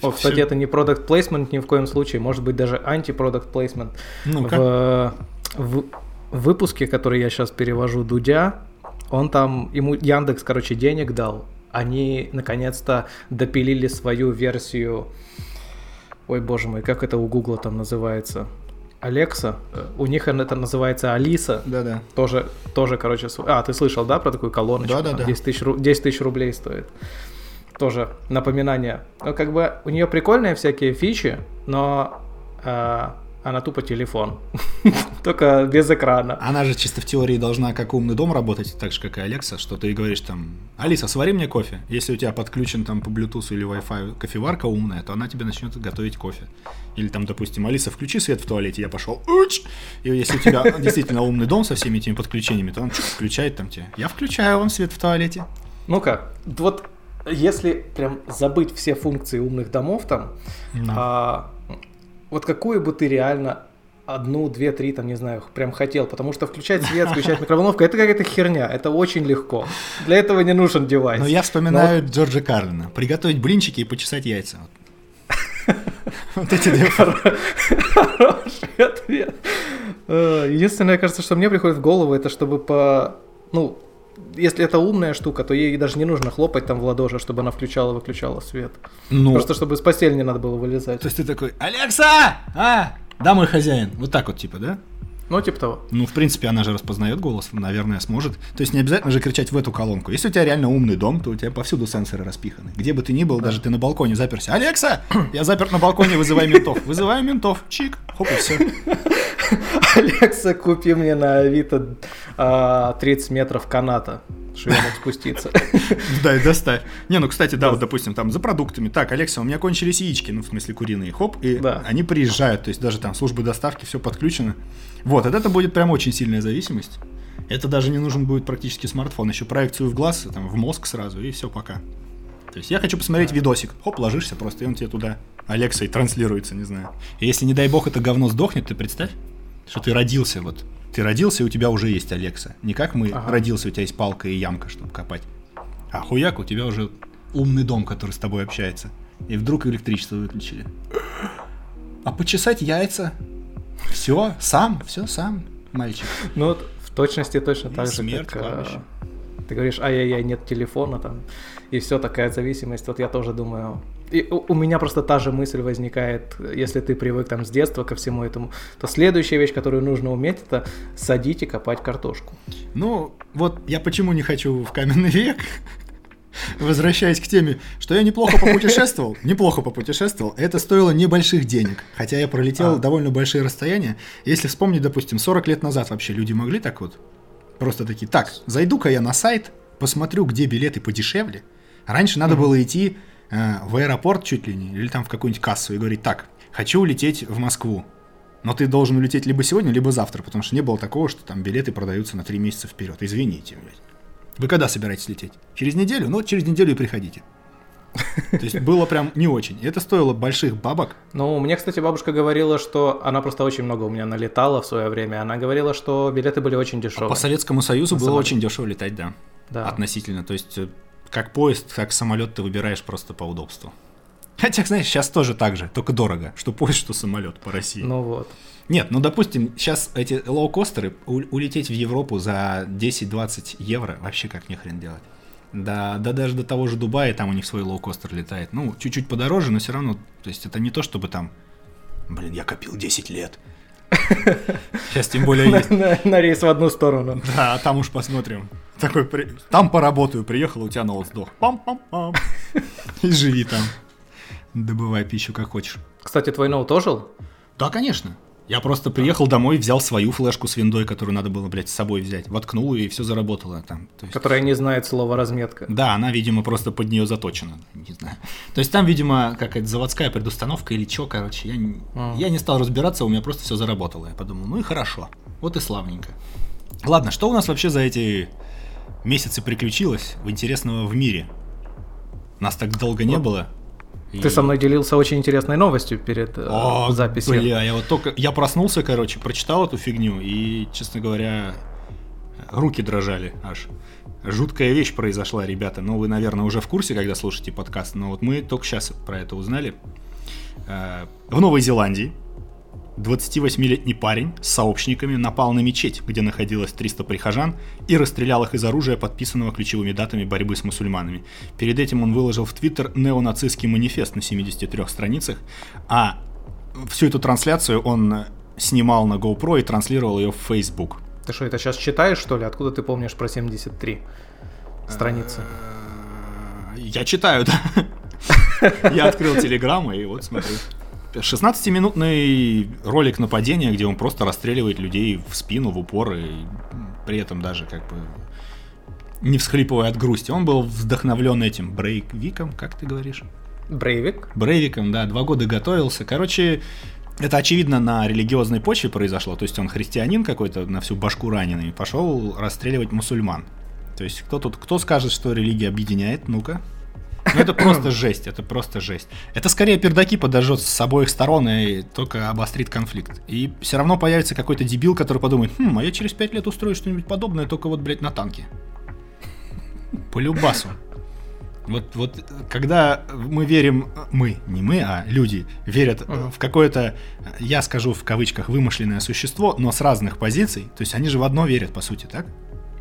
О, кстати, это не product placement ни в коем случае, может быть даже анти-product placement. Ну, в, в выпуске, который я сейчас перевожу Дудя, он там, ему Яндекс, короче, денег дал. Они наконец-то допилили свою версию. Ой, боже мой, как это у Гугла там называется? Алекса. У них это называется Алиса. Да-да. Тоже, тоже, короче, а, ты слышал, да, про такую колоночку? Да-да-да. 10 тысяч, 10 тысяч рублей стоит. Тоже напоминание. Ну, как бы у нее прикольные всякие фичи, но э, она тупо телефон. Только без экрана. Она же чисто в теории должна как умный дом работать, так же, как и Алекса, что ты говоришь там, Алиса, свари мне кофе. Если у тебя подключен там по Bluetooth или Wi-Fi кофеварка умная, то она тебе начнет готовить кофе. Или там, допустим, Алиса, включи свет в туалете, я пошел, уч! И если у тебя действительно умный дом со всеми этими подключениями, то он включает там тебе. Я включаю вам свет в туалете. Ну-ка, вот если прям забыть все функции умных домов там, а, вот какую бы ты реально одну, две, три, там, не знаю, прям хотел, потому что включать свет, включать микроволновку, это какая-то херня, это очень легко. Для этого не нужен девайс. Но я вспоминаю Но... Джорджа Карлина. Приготовить блинчики и почесать яйца. Вот эти две Хороший ответ. Э, единственное, кажется, что мне приходит в голову, это чтобы по... Ну, если это умная штука, то ей даже не нужно хлопать там в ладоши, чтобы она включала-выключала свет. Ну, Просто чтобы из постели не надо было вылезать. То есть ты такой, Алекса! А, да, мой хозяин. Вот так вот, типа, да? Ну, типа того. Ну, в принципе, она же распознает голос, наверное, сможет. То есть не обязательно же кричать в эту колонку. Если у тебя реально умный дом, то у тебя повсюду сенсоры распиханы. Где бы ты ни был, да. даже ты на балконе заперся. Алекса! Я запер на балконе, вызывай ментов. Вызываю ментов. Чик. Хоп, и все. Алекса, купи мне на Авито 30 а, метров каната что я мог спуститься. Да, и доставь. Не, ну, кстати, да, вот, допустим, там за продуктами. Так, Алекса, у меня кончились яички, ну, в смысле, куриные. Хоп, и они приезжают. То есть даже там службы доставки, все подключено. Вот, это будет прям очень сильная зависимость. Это даже не нужен будет практически смартфон. Еще проекцию в глаз, там, в мозг сразу, и все, пока. То есть я хочу посмотреть видосик. Хоп, ложишься просто, и он тебе туда Алекса и транслируется, не знаю. И если, не дай бог, это говно сдохнет, ты представь, что ты родился вот. Ты родился, и у тебя уже есть Алекса. Не как мы ага. родился, у тебя есть палка и ямка, чтобы копать. А хуяк, у тебя уже умный дом, который с тобой общается. И вдруг электричество выключили. А почесать яйца? Все, сам, все сам, мальчик. Ну вот в точности точно и так же, как э, ты говоришь, ай-яй-яй, нет телефона там, и все, такая зависимость. Вот я тоже думаю, и у меня просто та же мысль возникает, если ты привык там с детства ко всему этому, то следующая вещь, которую нужно уметь, это садить и копать картошку. Ну, вот я почему не хочу в каменный век, Возвращаясь к теме, что я неплохо попутешествовал, неплохо попутешествовал, это стоило небольших денег, хотя я пролетел а. довольно большие расстояния. Если вспомнить, допустим, 40 лет назад вообще люди могли так вот, просто такие, так, зайду-ка я на сайт, посмотрю, где билеты подешевле. Раньше надо mm-hmm. было идти Э, в аэропорт чуть ли не, или там в какую-нибудь кассу и говорить, так, хочу улететь в Москву, но ты должен улететь либо сегодня, либо завтра, потому что не было такого, что там билеты продаются на три месяца вперед. Извините, блядь. Вы когда собираетесь лететь? Через неделю? Ну, через неделю и приходите. То есть было прям не очень. Это стоило больших бабок. Ну, мне, кстати, бабушка говорила, что она просто очень много у меня налетала в свое время. Она говорила, что билеты были очень дешевые. А по Советскому Союзу было очень дешево летать, да. Да. Относительно. То есть э, как поезд, как самолет ты выбираешь просто по удобству. Хотя, знаешь, сейчас тоже так же, только дорого, что поезд, что самолет по России. Ну вот. Нет, ну допустим, сейчас эти лоукостеры, улететь в Европу за 10-20 евро вообще как не хрен делать. Да, да даже до того же Дубая, там у них свой лоукостер летает. Ну, чуть-чуть подороже, но все равно, то есть это не то, чтобы там, блин, я копил 10 лет. Сейчас тем более есть. На, на рейс в одну сторону. Да, а там уж посмотрим. Такой, при... там поработаю, приехал, у тебя ноут сдох. Пам-пам-пам. И живи там. Добывай пищу как хочешь. Кстати, твой ноут ожил? Да, конечно. Я просто приехал домой, взял свою флешку с виндой, которую надо было, блядь, с собой взять, воткнул и все заработало там. То есть... Которая не знает слова разметка. Да, она, видимо, просто под нее заточена, не знаю. То есть там, видимо, какая-то заводская предустановка или что, короче, я, mm. я не стал разбираться, у меня просто все заработало. Я подумал, ну и хорошо, вот и славненько. Ладно, что у нас вообще за эти месяцы приключилось в интересного в мире? Нас так долго не было. Ты и... со мной делился очень интересной новостью перед э, О, записью. Бля, я вот только я проснулся, короче, прочитал эту фигню и, честно говоря, руки дрожали аж. Жуткая вещь произошла, ребята. Ну, вы, наверное, уже в курсе, когда слушаете подкаст, но вот мы только сейчас про это узнали. Э, в Новой Зеландии 28-летний парень с сообщниками напал на мечеть, где находилось 300 прихожан, и расстрелял их из оружия, подписанного ключевыми датами борьбы с мусульманами. Перед этим он выложил в Твиттер неонацистский манифест на 73 страницах, а всю эту трансляцию он снимал на GoPro и транслировал ее в Facebook. Ты что, это сейчас читаешь, что ли? Откуда ты помнишь про 73 страницы? Я читаю, да. Я открыл телеграмму и вот смотрю. 16-минутный ролик нападения, где он просто расстреливает людей в спину, в упор, и при этом даже как бы не всхлипывая от грусти. Он был вдохновлен этим брейквиком, как ты говоришь? Брейвик? Брейвиком, да, два года готовился. Короче, это очевидно на религиозной почве произошло, то есть он христианин какой-то на всю башку раненый, пошел расстреливать мусульман. То есть кто тут, кто скажет, что религия объединяет? Ну-ка. Ну, это просто жесть, это просто жесть. Это скорее пердаки подожжет с обоих сторон и только обострит конфликт. И все равно появится какой-то дебил, который подумает, хм, а я через пять лет устрою что-нибудь подобное, только вот, блядь, на танке. По любасу. Вот, вот когда мы верим, мы, не мы, а люди верят uh-huh. в какое-то, я скажу в кавычках, вымышленное существо, но с разных позиций, то есть они же в одно верят, по сути, так?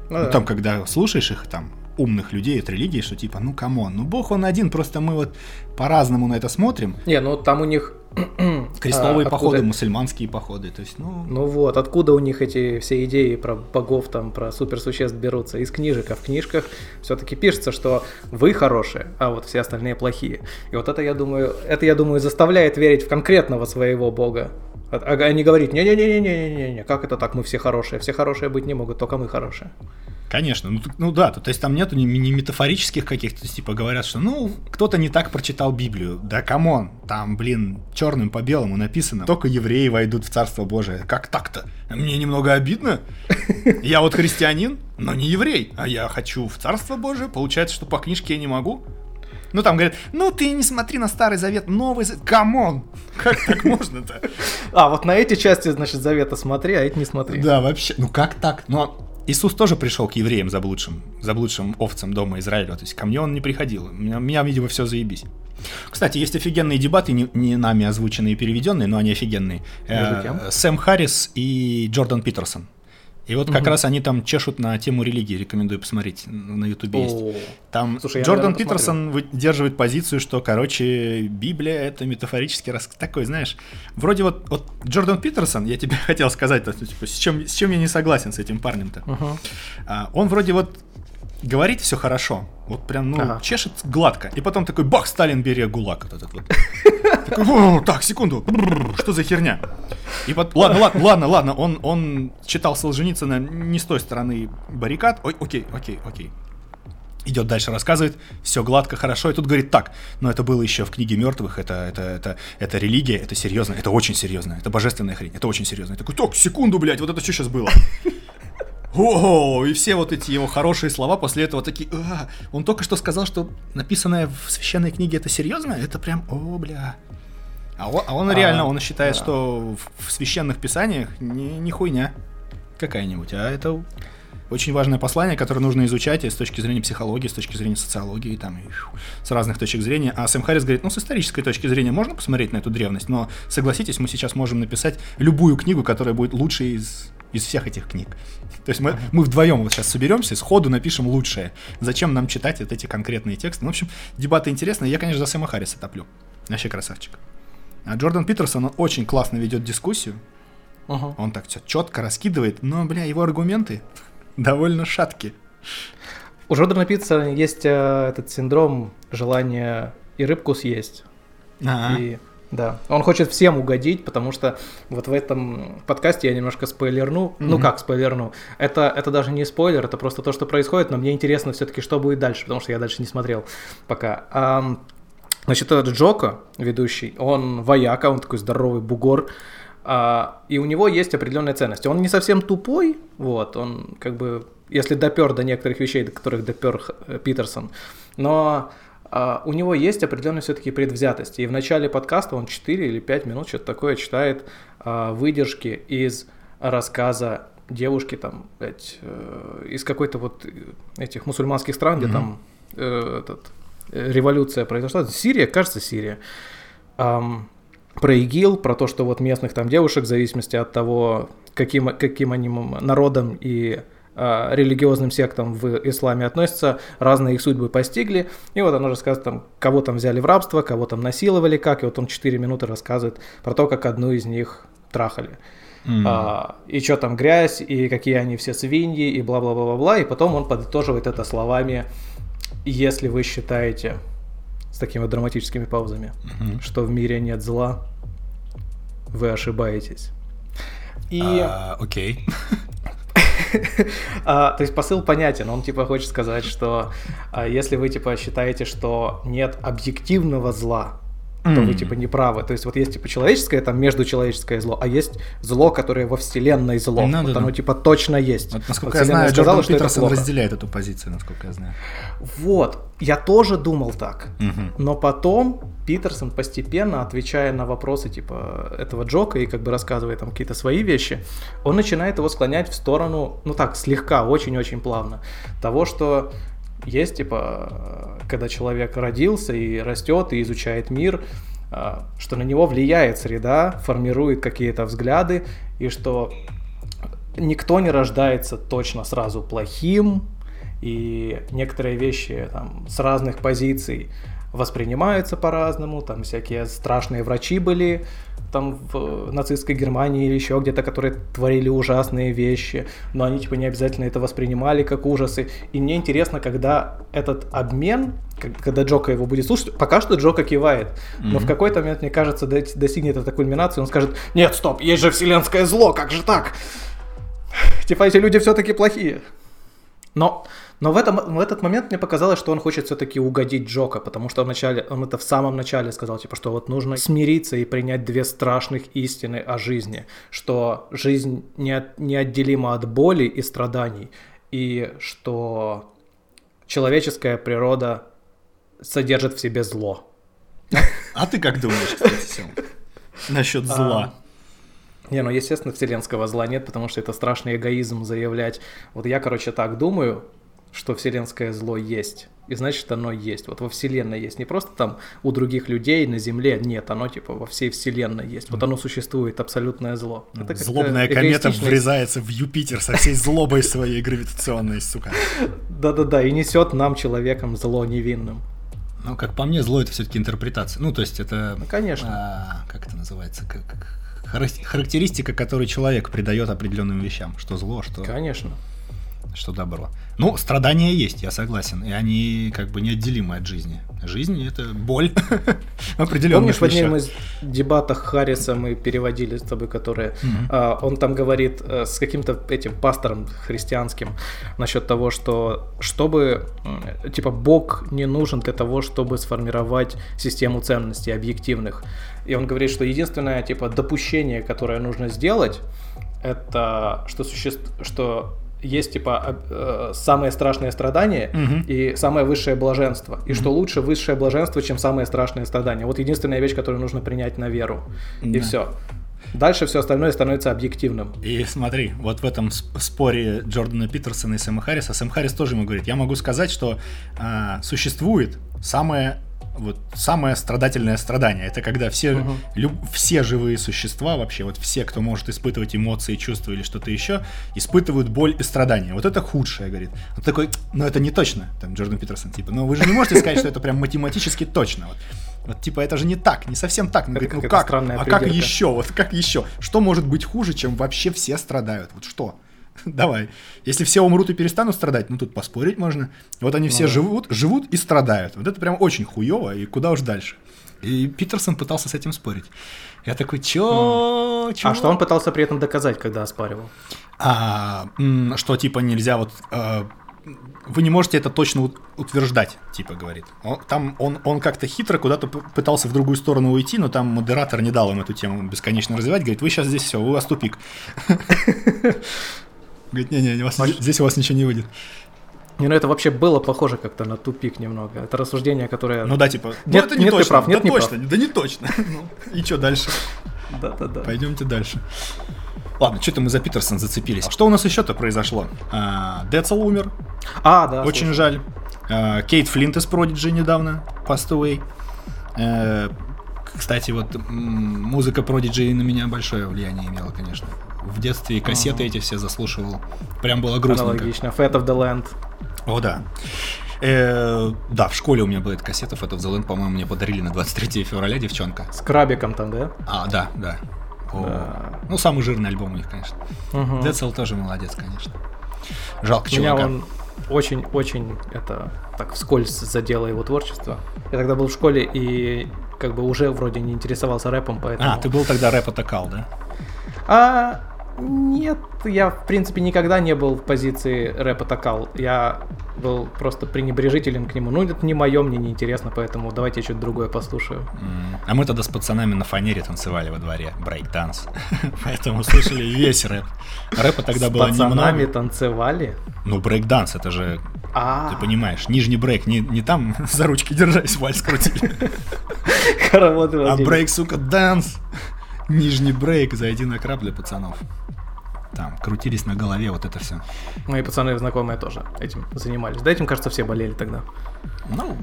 Ну, ну да. там, когда слушаешь их, там, умных людей от религии, что типа, ну come on, ну Бог он один, просто мы вот по-разному на это смотрим. Не, ну там у них крестовые а, походы, откуда... мусульманские походы, то есть, ну... Ну вот, откуда у них эти все идеи про богов, там, про суперсуществ берутся? Из книжек, а в книжках все-таки пишется, что вы хорошие, а вот все остальные плохие. И вот это, я думаю, это, я думаю, заставляет верить в конкретного своего бога. Не говорить, не-не-не-не-не-не, как это так, мы все хорошие, все хорошие быть не могут, только мы хорошие. Конечно, ну, ну да, то, то есть там нету ни, ни метафорических каких-то, типа говорят, что ну кто-то не так прочитал Библию. Да come on, там, блин, черным по белому написано, только евреи войдут в Царство Божие. Как так-то? Мне немного обидно. Я вот христианин, но не еврей, а я хочу в Царство Божие. Получается, что по книжке я не могу. Ну, там говорят, ну ты не смотри на Старый Завет, Новый Завет. Come on! Как так можно-то? А, вот на эти части, значит, Завета смотри, а эти не смотри. Да, вообще. Ну как так? Ну, Иисус тоже пришел к евреям заблудшим, заблудшим овцам дома Израиля. То есть ко мне он не приходил. Меня, меня видимо, все заебись. Кстати, есть офигенные дебаты, не, не нами озвученные и переведенные, но они офигенные. Э, Сэм Харрис и Джордан Питерсон. И вот как угу. раз они там чешут на тему религии, рекомендую посмотреть, на ютубе есть. Там Слушай, Джордан Питерсон выдерживает позицию, что, короче, Библия это метафорический рас... такой, знаешь, вроде вот, вот Джордан Питерсон, я тебе хотел сказать, типа, с чем, с чем я не согласен с этим парнем-то. Угу. А, он вроде вот говорит все хорошо, вот прям, ну, ага. чешет гладко, и потом такой, бах, Сталин, бери ГУЛАГ вот этот вот. Такой, так, секунду, что за херня? И вот, ладно, ладно, ладно, ладно, он, он читал Солженицына не с той стороны баррикад, ой, окей, окей, окей. Идет дальше, рассказывает, все гладко, хорошо, и тут говорит так, но это было еще в книге мертвых, это, это, это, это религия, это серьезно, это очень серьезно, это божественная хрень, это очень серьезно. Я такой, так, секунду, блядь, вот это что сейчас было? О, и все вот эти его хорошие слова после этого такие, а, он только что сказал, что написанное в священной книге это серьезно, это прям, о, бля. А он, а он а, реально, он считает, да. что в, в священных писаниях не, не хуйня какая-нибудь, а это очень важное послание, которое нужно изучать и с точки зрения психологии, с точки зрения социологии, там, и, с разных точек зрения. А Сэм Харрис говорит, ну, с исторической точки зрения можно посмотреть на эту древность, но согласитесь, мы сейчас можем написать любую книгу, которая будет лучшей из, из всех этих книг. То есть мы, мы вдвоем вот сейчас соберемся, сходу напишем лучшее. Зачем нам читать вот эти конкретные тексты? Ну, в общем, дебаты интересные. Я, конечно, за Сэма Харриса топлю. Вообще красавчик. А Джордан Питерсон, он очень классно ведет дискуссию. Uh-huh. Он так все четко раскидывает, но, бля, его аргументы довольно шатки. У Джордана Питерсона есть э, этот синдром желания и рыбку съесть. А, И да, он хочет всем угодить, потому что вот в этом подкасте я немножко спойлерну. Ну Мгм. как спойлерну? Это, это даже не спойлер, это просто то, что происходит, но мне интересно все-таки, что будет дальше, потому что я дальше не смотрел пока. Ам, значит, этот Джоко, ведущий, он вояка, он такой здоровый бугор, а, и у него есть определенные ценности. Он не совсем тупой, вот, он как бы, если допер до некоторых вещей, до которых допер э, Питерсон, но а, у него есть определенные все-таки предвзятости. И в начале подкаста он 4 или 5 минут что-то такое читает а, выдержки из рассказа девушки там, блядь, э, из какой-то вот этих мусульманских стран, где Мгм. там э, этот, революция произошла. Сирия, кажется, Сирия. Ам, про ИГИЛ, про то, что вот местных там девушек, в зависимости от того, каким, каким они народом и религиозным сектам в исламе относятся, разные их судьбы постигли. И вот она рассказывает, там, кого там взяли в рабство, кого там насиловали, как. И вот он 4 минуты рассказывает про то, как одну из них трахали. м. А, и что там грязь, и какие они все свиньи, и бла-бла-бла-бла-бла. И потом он подытоживает это словами «Если вы считаете...» с такими вот драматическими паузами, Мгм. что в мире нет зла, вы ошибаетесь. И, А, Окей. а, то есть посыл понятен, он типа хочет сказать, что а, если вы типа считаете, что нет объективного зла, то вы типа не правы. То есть вот есть типа человеческое, там междучеловеческое зло, а есть зло, которое во вселенной зло. Ну, вот да, оно да. типа точно есть. Вот, насколько я знаю, сказала, Джордан что Питерсон разделяет эту позицию, насколько я знаю. Вот, я тоже думал так. Мгм. Но потом Питерсон постепенно, отвечая на вопросы типа этого Джока и как бы рассказывая там какие-то свои вещи, он начинает его склонять в сторону, ну так, слегка, очень-очень плавно, того, что есть типа, э, когда человек родился и растет и изучает мир, э, что на него влияет среда, формирует какие-то взгляды, и что никто не рождается точно сразу плохим, и некоторые вещи там с разных позиций воспринимаются по-разному, там всякие страшные врачи были там в нацистской Германии или еще где-то, которые творили ужасные вещи, но они типа не обязательно это воспринимали как ужасы. И мне интересно, когда этот обмен, когда Джока его будет слушать, пока что Джока кивает, но в Мгм. какой-то момент, мне кажется, до- достигнет этой кульминации, он скажет, нет, стоп, есть же вселенское зло, как же так? Типа эти люди все-таки плохие. Но, но в, этом, в этот момент мне показалось, что он хочет все-таки угодить Джока, потому что вначале, он это в самом начале сказал, типа, что вот нужно смириться и принять две страшных истины о жизни, что жизнь не, неотделима от боли и страданий, и что человеческая природа содержит в себе зло. А ты как думаешь, кстати, Сем? Насчет зла. Не, ну, естественно, вселенского зла нет, потому что это страшный эгоизм заявлять. Вот я, короче, так думаю, что вселенское зло есть. И значит, оно есть. Вот во вселенной есть. Не просто там у других людей на Земле. Нет, оно типа во всей вселенной есть. Вот оно существует, абсолютное зло. Это Злобная комета врезается в Юпитер со всей злобой своей гравитационной, сука. Да-да-да, и несет нам, человекам, зло невинным. Ну, как по мне, зло это все-таки интерпретация. Ну, то есть это... Ну, конечно. а, как это называется? Как, как харак- характеристика, которую человек придает определенным вещам. Что зло, что, Конечно. Что добро. Ну, страдания есть, я согласен. И они как бы неотделимы от жизни. Жизнь это боль. Определенная. Помнишь, в одном из дебатах Харриса мы переводили с тобой, которые а, он там говорит э, с каким-то этим пастором христианским насчет того, что чтобы м, типа Бог не нужен для того, чтобы сформировать систему ценностей объективных. И он говорит, что единственное типа допущение, которое нужно сделать, это что существ, что есть типа об- э, самое страшное страдание Мгм. и самое высшее блаженство. И что лучше высшее блаженство, чем самое страшное страдание. Вот единственная вещь, которую нужно принять на веру. И Да. все. Дальше все остальное становится объективным. И смотри, вот в этом сп- споре Джордана Питерсона и Сэма Харриса, Сэм Харрис тоже ему говорит, я могу сказать, что а, существует самое вот самое страдательное страдание. Это когда все, Мгм. люб- все живые существа, вообще, вот все, кто может испытывать эмоции, чувства или что-то еще, испытывают боль и страдания. Вот это худшее, говорит. Он такой, ну это не точно, там Джордан Питерсон, типа, ну вы же не можете сказать, что это прям математически точно. Вот. Вот типа это же не так, не совсем так. Он говорит, ну как? А как придирка. еще? Вот как еще? Что может быть хуже, чем вообще все страдают? Вот что? давай. Если все умрут и перестанут страдать, ну тут поспорить можно. Вот они все Ну да. живут, живут и страдают. Вот это прям очень хуево, и куда уж дальше. И Питерсон пытался с этим спорить. Я такой, чё? чё? А что он пытался при этом доказать, когда оспаривал? А, что типа нельзя вот... э, вы не можете это точно ут- утверждать, типа говорит. Он, там он, он как-то хитро куда-то пытался в другую сторону уйти, но там модератор не дал им эту тему бесконечно развивать. Говорит, вы сейчас здесь все, у вас тупик. Говорит, не-не, вас здесь- у вас ничего не выйдет. Не, ну это вообще было похоже как-то на тупик немного. Это рассуждение, которое... Ну да, типа, ну Нет, это не нет, ты точно, прав, нет, да не точно, да не точно. Ну, и что дальше? Да-да-да. Пойдемте дальше. Ладно, что-то мы за Питерсон зацепились. Что у нас еще-то произошло? А, Децл умер, А, да. очень слушай. жаль. А, Кейт Флинт из Prodigy недавно, passed away. Кстати, вот музыка Prodigy на меня большое влияние имела, конечно. В детстве кассеты эти все заслушивал. Прям было грустненько. Аналогично. Fate of the Land. О, да. Э, да, в школе у меня была эта кассета Fat of the Land, по-моему, мне подарили на 23 февраля девчонка. С крабиком там, да? А, да, да. О, Да. Ну, самый жирный альбом у них, конечно. Мгм. Децл тоже молодец, конечно. Жалко Меня чувака. он очень-очень это так вскользь задело его творчество. Я тогда был в школе и как бы уже вроде не интересовался рэпом, поэтому... А, ты был тогда рэп атакал, да? А, нет, я в принципе никогда не был в позиции рэп атакал. Я был просто пренебрежителен к нему. Ну, это не мое, мне не интересно, поэтому давайте я что-то другое послушаю. М, А мы тогда с пацанами на фанере танцевали во дворе, брейк-данс. Поэтому слышали весь рэп. Рэпа тогда С было пацанами немного. танцевали. Ну, брейк-данс, это же, А, ты понимаешь, нижний брейк, не, там за ручки держась вальс крутили, а брейк, сука, данс. Нижний брейк за один окрап для пацанов. Там, крутились на голове, вот это все. Мои пацаны знакомые тоже этим занимались. Да, этим, кажется, все болели тогда. Ну,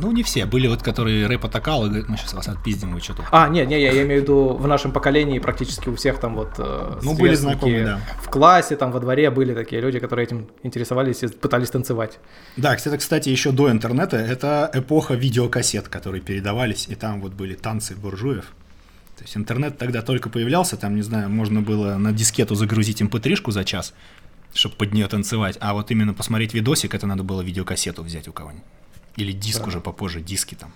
ну, не все. Были вот, которые рэп атакал и говорят, мы сейчас вас отпиздим, вы что тут. А, нет, не, я, я имею в виду в нашем поколении практически у всех там вот э, Ну, были знакомые, да. в классе, там во дворе были такие люди, которые этим интересовались и пытались танцевать. Да, кстати, кстати, еще до интернета это эпоха видеокассет, которые передавались, и там вот были танцы буржуев. То есть интернет тогда только появлялся, там, не знаю, можно было на дискету загрузить mp3-шку за час, чтобы под нее танцевать, а вот именно посмотреть видосик, это надо было видеокассету взять у кого-нибудь. Или диск Да. уже попозже, диски там.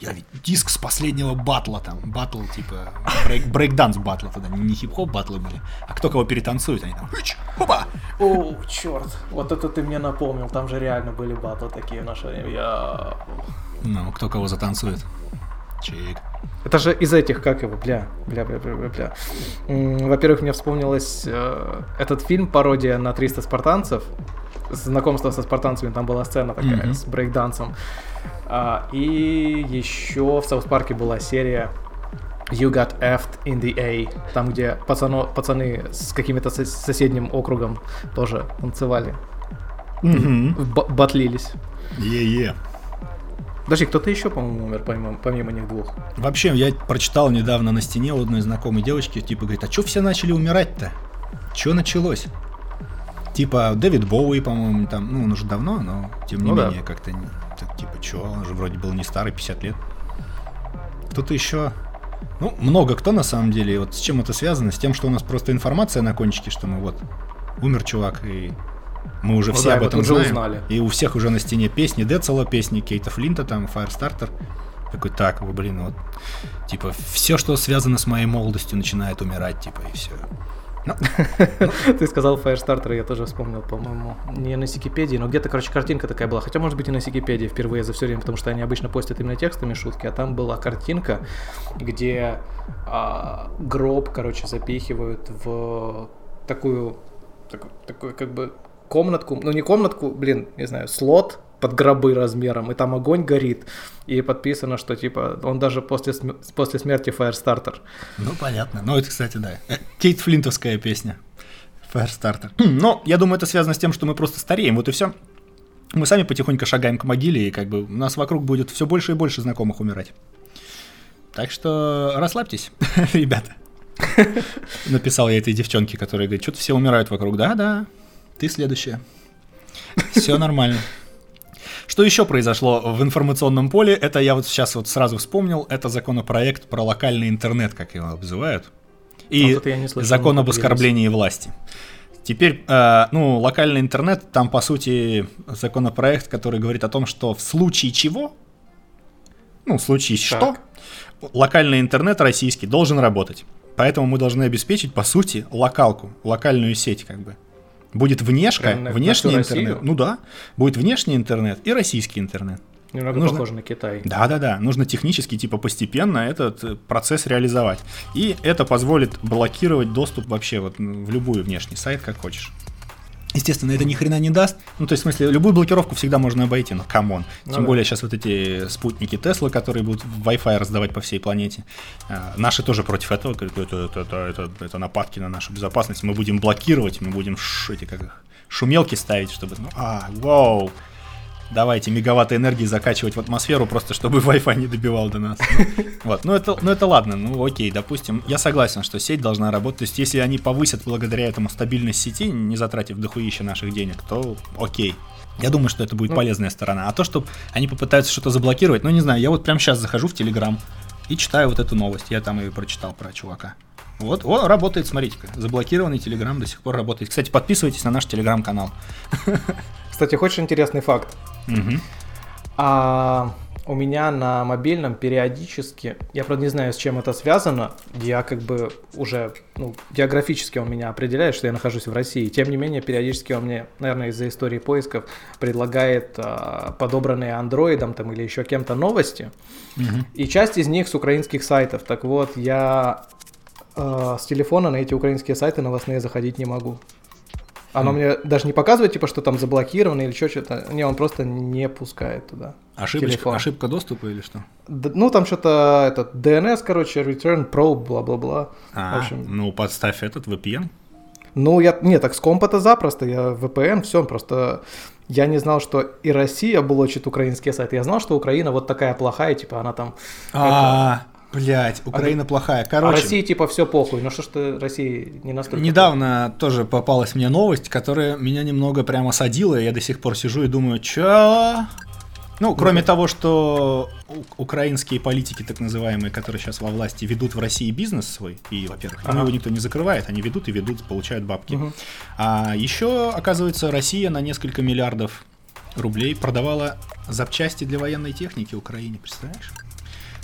Я ведь диск с последнего батла там, батл типа брейк, брейкданс батла тогда, не хип-хоп батлы были, а кто кого перетанцует, они там, хыч, опа, О, черт, вот это ты мне напомнил, там же реально были батлы такие в наше время. Я... ну, кто кого затанцует. Чик. Это же из этих, как его, бля, бля, бля, бля, бля, Во-первых, мне вспомнилось э, этот фильм, пародия на 300 спартанцев, знакомство со спартанцами, там была сцена такая Мгм. с брейкдансом. А, и еще в Саус Парке была серия You Got F'd in the A, там, где пацано, пацаны с каким-то сос- соседним округом тоже танцевали, б- батлились. Е-е. Подожди, кто-то еще, по-моему, умер помимо, помимо них двух. Вообще, я прочитал недавно на стене у одной знакомой девочки, типа, говорит, а чё все начали умирать-то? Чё началось? Типа, Дэвид Боуи, по-моему, там, ну, он уже давно, но, тем не Ну да. менее, как-то, не- так, типа, чё, он же вроде был не старый, 50 лет. Кто-то еще... Ну, много кто, на самом деле, и вот с чем это связано? С тем, что у нас просто информация на кончике, что мы вот, умер чувак, и мы уже Ну все да, об этом тут же знаем. узнали. И у всех уже на стене песни Децела, песни Кейта Флинта, там, Firestarter. Такой, так, вы, блин, вот, типа, все, что связано с моей молодостью, начинает умирать, типа, и все. Ты сказал Firestarter, я тоже вспомнил, по-моему, не на Википедии, но где-то, короче, картинка такая была. Хотя, может быть, и на Википедии впервые за все время, потому что они обычно постят именно текстами шутки, а там была картинка, где а, гроб, короче, запихивают в такую, такую, как бы, комнатку, ну не комнатку, блин, не знаю, слот под гробы размером, и там огонь горит, и подписано, что, типа, он даже после, см- после смерти Firestarter. Ну, понятно. Ну, это, кстати, да. Кейт Флинтовская песня. Firestarter. Но я думаю, это связано с тем, что мы просто стареем, вот и все. Мы сами потихоньку шагаем к могиле, и как бы у нас вокруг будет все больше и больше знакомых умирать. Так что расслабьтесь, ребята. Написал я этой девчонке, которая говорит, что-то все умирают вокруг. Да, да, ты следующая. Все нормально. Что еще произошло в информационном поле? Это я вот сейчас вот сразу вспомнил. Это законопроект про локальный интернет, как его обзывают. И вот это я не слышал, закон об оскорблении власти. Теперь, э, ну, локальный интернет, там, по сути, законопроект, который говорит о том, что в случае чего, ну, в случае что, локальный интернет российский должен работать. Поэтому мы должны обеспечить, по сути, локалку, локальную сеть, как бы. Будет внешка, на- внешний интернет. Россию? Ну да, будет внешний интернет и российский интернет. Немного Нужно- похоже на Китай. Да-да-да, нужно технически, типа, постепенно этот э, процесс реализовать. И это позволит блокировать доступ вообще вот в любой внешний сайт, как хочешь. Естественно, это ни хрена не даст. Ну, то есть, в смысле, любую блокировку всегда можно обойти, но come on. Ну Тем да. более сейчас вот эти спутники Тесла, которые будут Wi-Fi раздавать по всей планете. А, Наши тоже против этого, говорят, это, это, это, это, это нападки на нашу безопасность. Мы будем блокировать, мы будем ш- эти, как их, шумелки ставить, чтобы... Ну, а, вау, давайте мегаватты энергии закачивать в атмосферу, просто чтобы Wi-Fi не добивал до нас. Ну, Вот, ну это, ну это ладно, ну окей, допустим, я согласен, что сеть должна работать, то есть если они повысят благодаря этому стабильность сети, не затратив дохуища наших денег, то окей. Я думаю, что это будет Ну. полезная сторона. А то, что они попытаются что-то заблокировать, ну не знаю, я вот прямо сейчас захожу в Телеграм и читаю вот эту новость, я там ее прочитал про чувака. Вот, о, работает, смотрите-ка, заблокированный Телеграм до сих пор работает. Кстати, подписывайтесь на наш Телеграм-канал. Кстати, хочешь интересный факт? Мгм. А у меня на мобильном периодически, я правда не знаю, с чем это связано, я как бы уже, ну, географически он меня определяет, что я нахожусь в России. Тем не менее, периодически он мне, наверное, из-за истории поисков предлагает а, подобранные андроидом там или еще кем-то новости. Мгм. И часть из них с украинских сайтов. Так вот, я э, с телефона на эти украинские сайты новостные заходить не могу. Оно мне даже не показывает, типа, что там заблокировано или что то Не, он просто не пускает туда. Ошибочка, Телефон. ошибка доступа или что? Д- ну, там что-то, этот, DNS, короче, return, probe, бла-бла-бла. А, В общем, ну подставь этот VPN. ну, я, не, так с компа-то запросто, я VPN, все, просто я не знал, что и Россия блочит украинские сайты. Я знал, что Украина вот такая плохая, типа, она там... А, блядь, Украина плохая. А Короче, России, типа, все похуй. Ну, что ж ты России не настолько... недавно тоже попалась мне новость, которая меня немного прямо садила, я до сих пор сижу и думаю, чё? Ну, кроме того, что украинские политики, так называемые, которые сейчас во власти, ведут в России бизнес свой, и, во-первых, ну, Ага. его никто не закрывает, они ведут и ведут, получают бабки. Мгм. А еще, оказывается, Россия на несколько миллиардов рублей продавала запчасти для военной техники Украине, представляешь?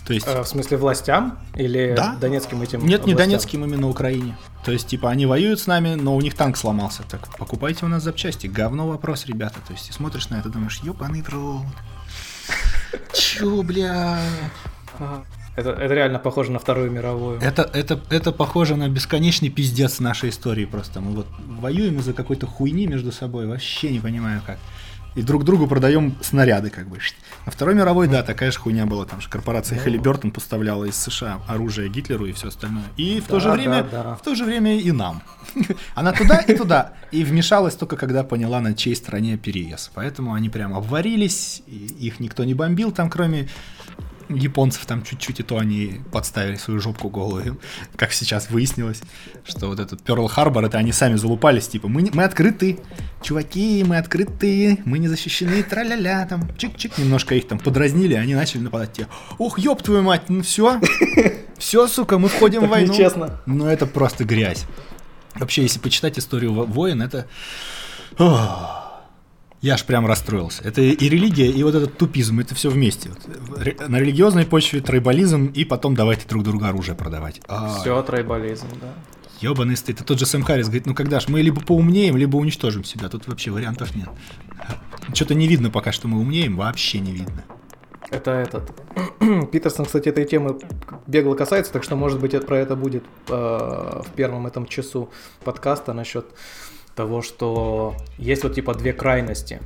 То есть... Э, в смысле властям или Да. донецким этим Нет, не областям? донецким, именно Украине. То есть, типа, они воюют с нами, но у них танк сломался. Так, покупайте у нас запчасти. Говно вопрос, ребята. То есть, ты смотришь на это, думаешь, ёбаный в рот. Чё, бля? Это, это реально похоже на Вторую мировую. Это, это, это похоже на бесконечный пиздец нашей истории просто. Мы вот воюем из-за какой-то хуйни между собой, вообще не понимаю как. И друг другу продаем снаряды, как бы. На Второй мировой, да, такая же хуйня была. Там же корпорация Ну. Халибертон поставляла из США оружие Гитлеру и все остальное. И в то Да, же время, да, да. в то же время и нам. Она туда и туда. И вмешалась только когда поняла, на чьей стороне переезд. Поэтому они прям обварились, их никто не бомбил там, кроме японцев там чуть-чуть, и то они подставили свою жопку голую, как сейчас выяснилось, что вот этот Перл Харбор, это они сами залупались, типа, мы, не- мы открыты, чуваки, мы открыты, мы не защищены, тра-ля-ля, там, чик-чик, немножко их там подразнили, они начали нападать, те, ох, ёб твою мать, ну все, все, сука, мы входим в войну. нечестно. Ну это просто грязь. Вообще, если почитать историю во- войн, это... Ох, я аж прям расстроился. Это и религия, и вот этот тупизм, это все вместе. Вот. Ре- На религиозной почве тройболизм, и потом давайте друг другу оружие продавать. А, Все тройболизм, да. Ёбаный стыд. Это тот же Сэм Харрис говорит, ну когда ж, мы либо поумнеем, либо уничтожим себя. Тут вообще вариантов нет. Что-то не видно пока, что мы умнеем, вообще не видно. Это этот. Питерсон, кстати, этой темы бегло касается, так что, может быть, это- про это будет э, в первом этом часу подкаста насчет того, что есть вот типа две крайности.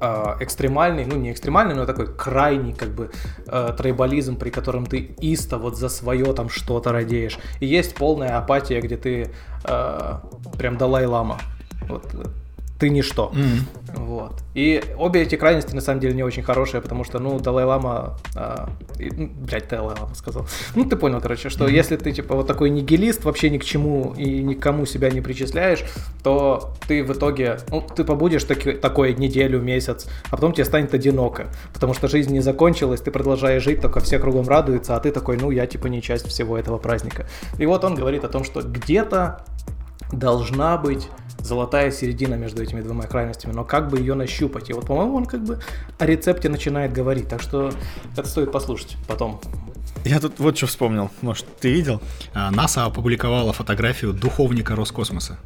Э, экстремальный, ну не экстремальный, но такой крайний как бы э, трейбализм, при котором ты исто вот за свое там что-то радеешь. И есть полная апатия, где ты э, прям Далай-лама. Вот, э, ты ничто. М. Вот. И обе эти крайности на самом деле не очень хорошие, потому что, ну, Далай-Лама, ну, блядь, Далай-Лама сказал. Ну, ты понял, короче, что если ты, типа, вот такой нигилист, вообще ни к чему и никому себя не причисляешь, то ты в итоге, ну, ты побудешь таки, такой неделю, месяц, а потом тебе станет одиноко, потому что жизнь не закончилась, ты продолжаешь жить, только все кругом радуются, а ты такой, ну, я, типа, не часть всего этого праздника. И вот он говорит о том, что где-то должна быть золотая середина между этими двумя крайностями, но как бы ее нащупать? И вот, по-моему, он как бы о рецепте начинает говорить, так что это стоит послушать потом. Я тут вот что вспомнил. Может, ты видел? А, НАСА опубликовала фотографию духовника Роскосмоса.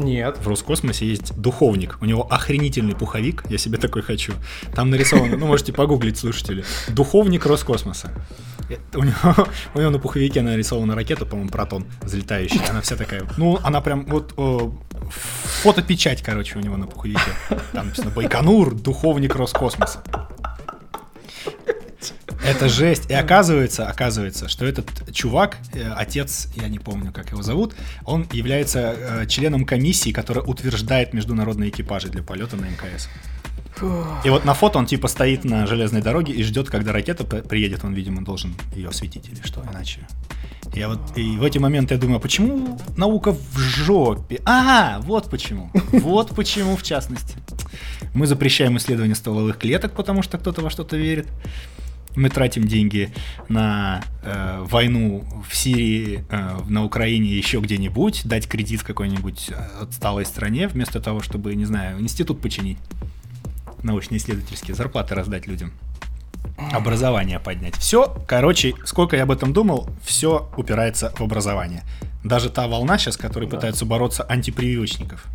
Нет. В Роскосмосе есть духовник. У него охренительный пуховик. Я себе такой хочу. Там нарисовано, ну, можете погуглить, слушатели. Духовник Роскосмоса. Э, у него, у него на пуховике нарисована ракета, по-моему, протон взлетающая. Она вся такая. Ну, она прям вот о, фотопечать, короче, у него на пуховике. Там написано Байконур, духовник Роскосмоса. Это жесть. И оказывается, оказывается, что этот чувак, э, отец, я не помню, как его зовут, он является э, членом комиссии, которая утверждает международные экипажи для полета на МКС. И вот на фото он типа стоит на железной дороге и ждет, когда ракета приедет, он, видимо, должен ее осветить или что, иначе. Я вот и в эти моменты я думаю, а почему наука в жопе? А, вот почему. Вот почему, в частности. Мы запрещаем исследование стволовых клеток, потому что кто-то во что-то верит мы тратим деньги на э, войну в Сирии, э, на Украине, еще где-нибудь, дать кредит какой-нибудь э, отсталой стране, вместо того, чтобы, не знаю, институт починить, научно-исследовательские зарплаты раздать людям, образование поднять. Все, короче, сколько я об этом думал, все упирается в образование. Даже та волна сейчас, которая да. пытаются бороться антипрививочников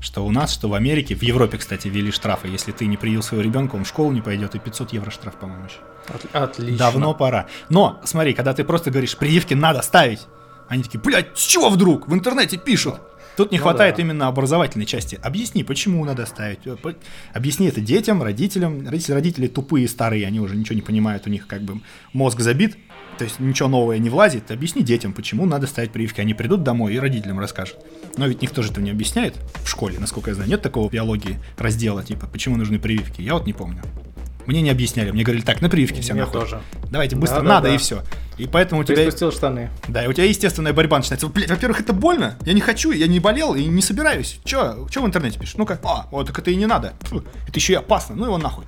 что у нас, что в Америке, в Европе, кстати, ввели штрафы. Если ты не привил своего ребенка, он в школу не пойдет, и 500 евро штраф, по-моему, еще. Отлично. Давно пора. Но, смотри, когда ты просто говоришь, прививки надо ставить, они такие, блядь, с чего вдруг? В интернете пишут. Тут не ну хватает да. именно образовательной части. Объясни, почему надо ставить. Э, объясни это детям, родителям. Родители, родители тупые, старые, они уже ничего не понимают, у них как бы мозг забит, то есть ничего нового не влазит. Объясни детям, почему надо ставить прививки. Они придут домой и родителям расскажут. Но ведь никто же этого не объясняет в школе, насколько я знаю. Нет такого биологии раздела, типа, почему нужны прививки. Я вот не помню. Мне не объясняли, мне говорили, так, на прививки все нахуй. тоже. Давайте быстро, да, надо да, да. и все. И поэтому у тебя... Ты спустил штаны. Да, и у тебя естественная борьба начинается. Блядь, во-первых, это больно, я не хочу, я не болел и не собираюсь. Че, че в интернете пишешь? Ну-ка, а, вот так это и не надо. Фу, это еще и опасно, ну его нахуй.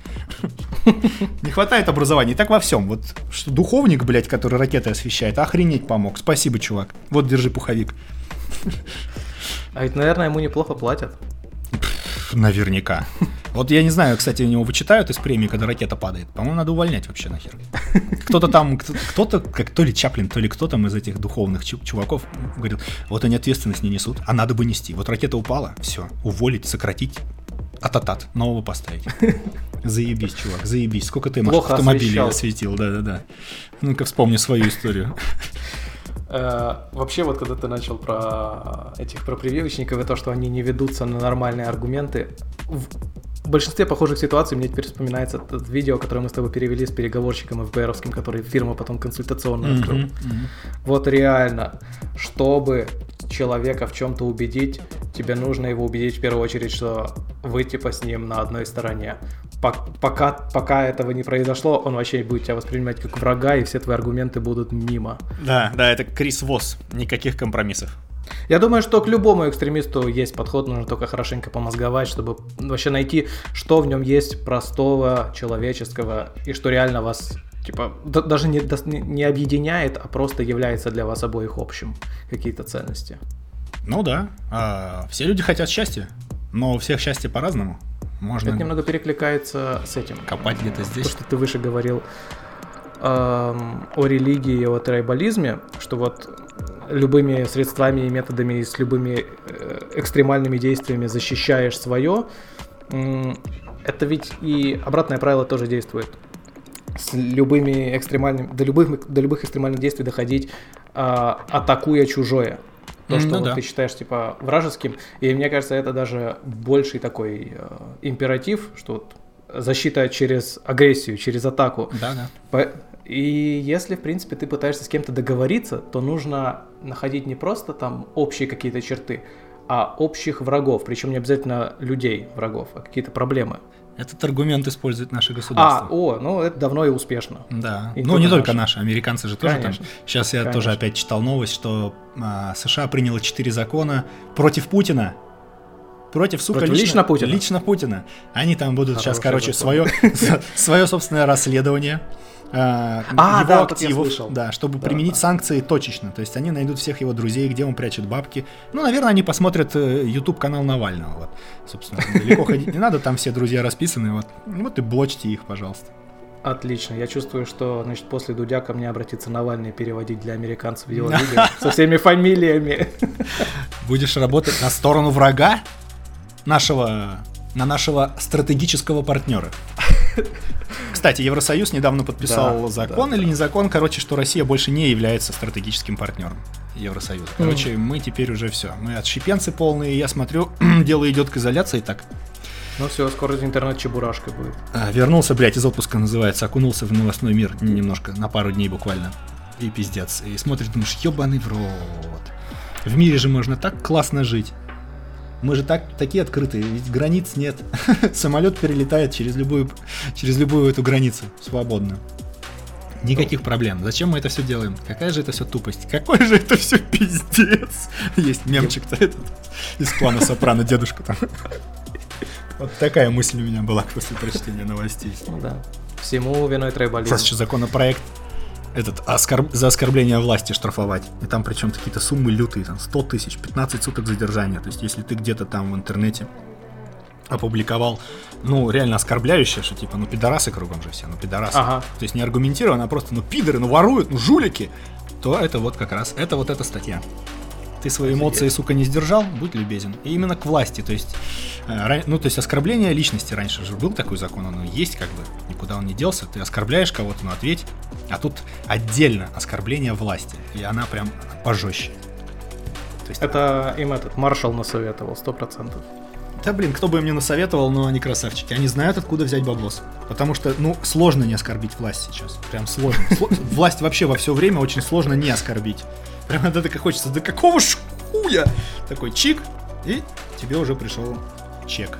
Не хватает образования, и так во всем. Вот что духовник, блядь, который ракеты освещает, охренеть помог. Спасибо, чувак. Вот, держи пуховик. А ведь, наверное, ему неплохо платят. Наверняка. Вот я не знаю, кстати, у него вычитают из премии, когда ракета падает. По-моему, надо увольнять вообще нахер. Кто-то там, кто-то, как то ли Чаплин, то ли кто там из этих духовных чуваков говорил, вот они ответственность не несут, а надо бы нести. Вот ракета упала, все, уволить, сократить, ататат, нового поставить. Заебись, чувак, заебись. Сколько ты Плохо автомобилей осветил, да-да-да. Ну-ка вспомни свою историю. Э, вообще, вот когда ты начал про этих про прививочников и то, что они не ведутся на нормальные аргументы, в большинстве похожих ситуаций мне теперь вспоминается это видео, которое мы с тобой перевели с переговорщиком ФБРовским, который фирма потом консультационную открыл. Mm-hmm, mm-hmm. Вот реально, чтобы человека в чем-то убедить, тебе нужно его убедить в первую очередь, что вы типа с ним на одной стороне. Пока, пока этого не произошло, он вообще будет тебя воспринимать как врага, и все твои аргументы будут мимо. Да, да, это Крис Восс, никаких компромиссов. Я думаю, что к любому экстремисту есть подход, нужно только хорошенько помозговать, чтобы вообще найти, что в нем есть простого, человеческого, и что реально вас типа даже не, не объединяет, а просто является для вас обоих общим какие-то ценности. Ну да, а, все люди хотят счастья, но у всех счастье по-разному. Можно Это немного перекликается с этим. Копать где-то здесь. То, что ты выше говорил эм, о религии и о трайбализме, что вот любыми средствами и методами и с любыми э, экстремальными действиями защищаешь свое, это ведь и обратное правило тоже действует. С любыми экстремальными, до любых, до любых экстремальных действий доходить, а, атакуя чужое. То, что ну, вот да. ты считаешь типа вражеским. И мне кажется, это даже больший такой э, императив, что вот защита через агрессию, через атаку. Да, да. По- и если, в принципе, ты пытаешься с кем-то договориться, то нужно находить не просто там общие какие-то черты, а общих врагов, причем не обязательно людей врагов, а какие-то проблемы. Этот аргумент использует наше государство. А, о, ну это давно и успешно. Да. И ну не только наши, американцы же тоже Конечно. там. Сейчас я Конечно. тоже опять читал новость, что а, США приняло четыре закона против Путина. Против, сука, против лично, лично Путина. Лично Путина. Они там будут Хороший сейчас, короче, свое, свое собственное расследование А, его да, активов, да, чтобы Да, применить да. санкции точечно. То есть они найдут всех его друзей, где он прячет бабки. Ну, наверное, они посмотрят э, YouTube канал Навального. Вот, собственно, далеко ходить не надо, там все друзья расписаны. Вот, вот и блочьте их, пожалуйста. Отлично. Я чувствую, что значит, после Дудя ко мне обратится Навальный переводить для американцев его видео со всеми фамилиями. Будешь работать на сторону врага нашего, на нашего стратегического партнера. Кстати, Евросоюз недавно подписал Да, закон да, или да. не закон, короче, что Россия больше не является стратегическим партнером Евросоюза. Короче, мы теперь уже все. Мы отщепенцы полные, я смотрю, дело идет к изоляции так. Ну все, скоро интернет чебурашкой будет. А, вернулся, блядь, из отпуска называется, окунулся в новостной мир немножко, на пару дней буквально. И пиздец. И смотришь, думаешь, ебаный в рот. В мире же можно так классно жить. Мы же так, такие открытые, ведь границ нет. Самолет перелетает через любую, через любую эту границу свободно. Никаких проблем. Зачем мы это все делаем? Какая же это все тупость? Какой же это все пиздец? Есть мемчик-то этот из плана Сопрано, дедушка там. Вот такая мысль у меня была после прочтения новостей. Ну да. Всему виной трейболизм. Сейчас еще законопроект этот оскорб- за оскорбление власти штрафовать. И там причем какие-то суммы лютые, там 100 тысяч, 15 суток задержания. То есть если ты где-то там в интернете опубликовал, ну, реально оскорбляющее, что типа, ну, пидорасы кругом же все, ну, пидорасы. Ага. То есть не аргументированно, а просто, ну, пидоры, ну, воруют, ну, жулики, то это вот как раз, это вот эта статья. Ты свои эмоции, сука, не сдержал, будь любезен. И именно к власти, то есть, э, ну, то есть оскорбление личности раньше же был такой закон, он есть как бы, никуда он не делся. Ты оскорбляешь кого-то, ну, ответь. А тут отдельно оскорбление власти, и она прям пожестче. То есть, Это им этот маршал насоветовал, сто процентов. да блин, кто бы им не насоветовал, но они красавчики. Они знают, откуда взять баблос. Потому что, ну, сложно не оскорбить власть сейчас. Прям сложно. Сло- Власть вообще во все время очень сложно не оскорбить. Прям это так и хочется. Да какого ж хуя? Такой чик, и тебе уже пришел чек.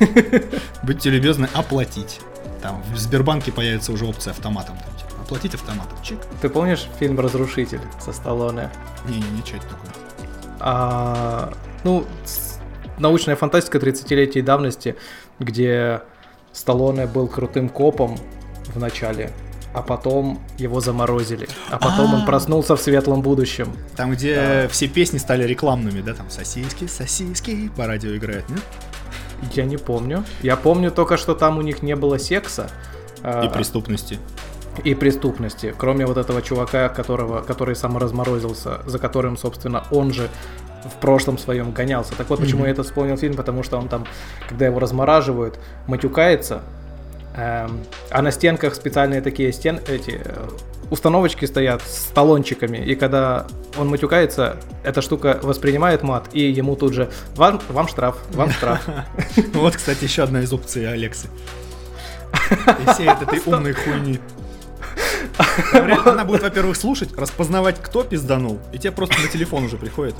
Будьте любезны, оплатить. Там в Сбербанке появится уже опция автоматом. Там, типа, оплатить автоматом. Чик. Ты помнишь фильм «Разрушитель» со Сталлоне? Не-не-не, что это такое? А, ну, научная фантастика 30-летней давности, где Сталлоне был крутым копом в начале, а потом его заморозили. А потом он А. проснулся в светлом будущем. Там, где все песни стали рекламными, да? Там сосиски, сосиски по радио играют, нет? Я не помню. Я помню только, что там у них не было секса. а, И преступности. и преступности, кроме вот этого чувака, которого, который саморазморозился, за которым, собственно, он же в прошлом своем гонялся. Так вот, почему я это вспомнил фильм, потому что он там, когда его размораживают, матюкается, а на стенках специальные такие стен, эти э, установочки стоят с талончиками, и когда он матюкается, эта штука воспринимает мат, и ему тут же вам, вам штраф, вам штраф. Вот, кстати, еще одна из опций Алексы. И всей этой умной хуйни. Она будет, во-первых, слушать, распознавать, кто пизданул, и тебе просто на телефон уже приходит.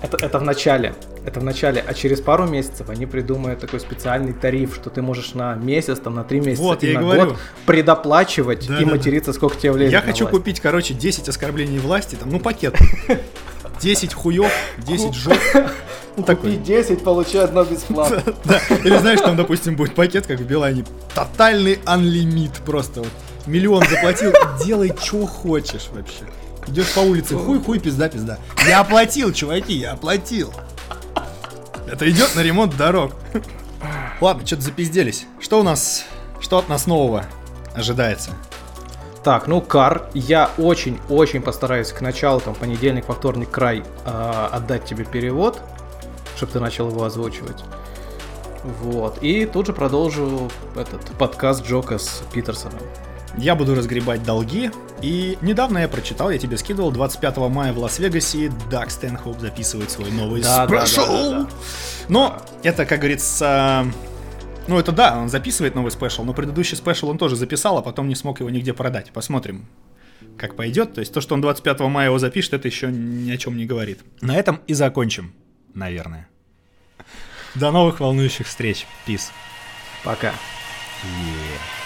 Это, это в начале. Это в начале. А через пару месяцев они придумают такой специальный тариф, что ты можешь на месяц, там, на три месяца Вот, и я на говорю. год предоплачивать Да, и да, да. материться, сколько тебе влезет Я хочу власть. купить, короче, 10 оскорблений власти, там, ну, пакет. 10 хуев, 10 жоп. Ну, такой. 10, получай одно бесплатно. Да, или знаешь, там, допустим, будет пакет, как в Билайне, тотальный анлимит просто вот. Миллион заплатил, делай, что хочешь вообще. Идешь по улице, хуй, хуй, пизда, пизда. Я оплатил, чуваки, я оплатил. Это идет на ремонт дорог. Ладно, что-то запизделись. Что у нас, что от нас нового ожидается? Так, ну, Кар, я очень-очень постараюсь к началу, там, понедельник, во вторник, край, э, отдать тебе перевод, чтобы ты начал его озвучивать. Вот. И тут же продолжу этот подкаст Джока с Питерсоном. Я буду разгребать долги. И недавно я прочитал, я тебе скидывал, 25 мая в Лас-Вегасе Даг Стэнхоуп записывает свой новый Да, да, да, special. да, да. Но это, как говорится, ну это да, он записывает новый special, но предыдущий special он тоже записал, а потом не смог его нигде продать. Посмотрим, как пойдет. То есть то, что он 25 мая его запишет, это еще ни о чем не говорит. На этом и закончим, наверное. До новых волнующих встреч. Peace. Пока. Yeah.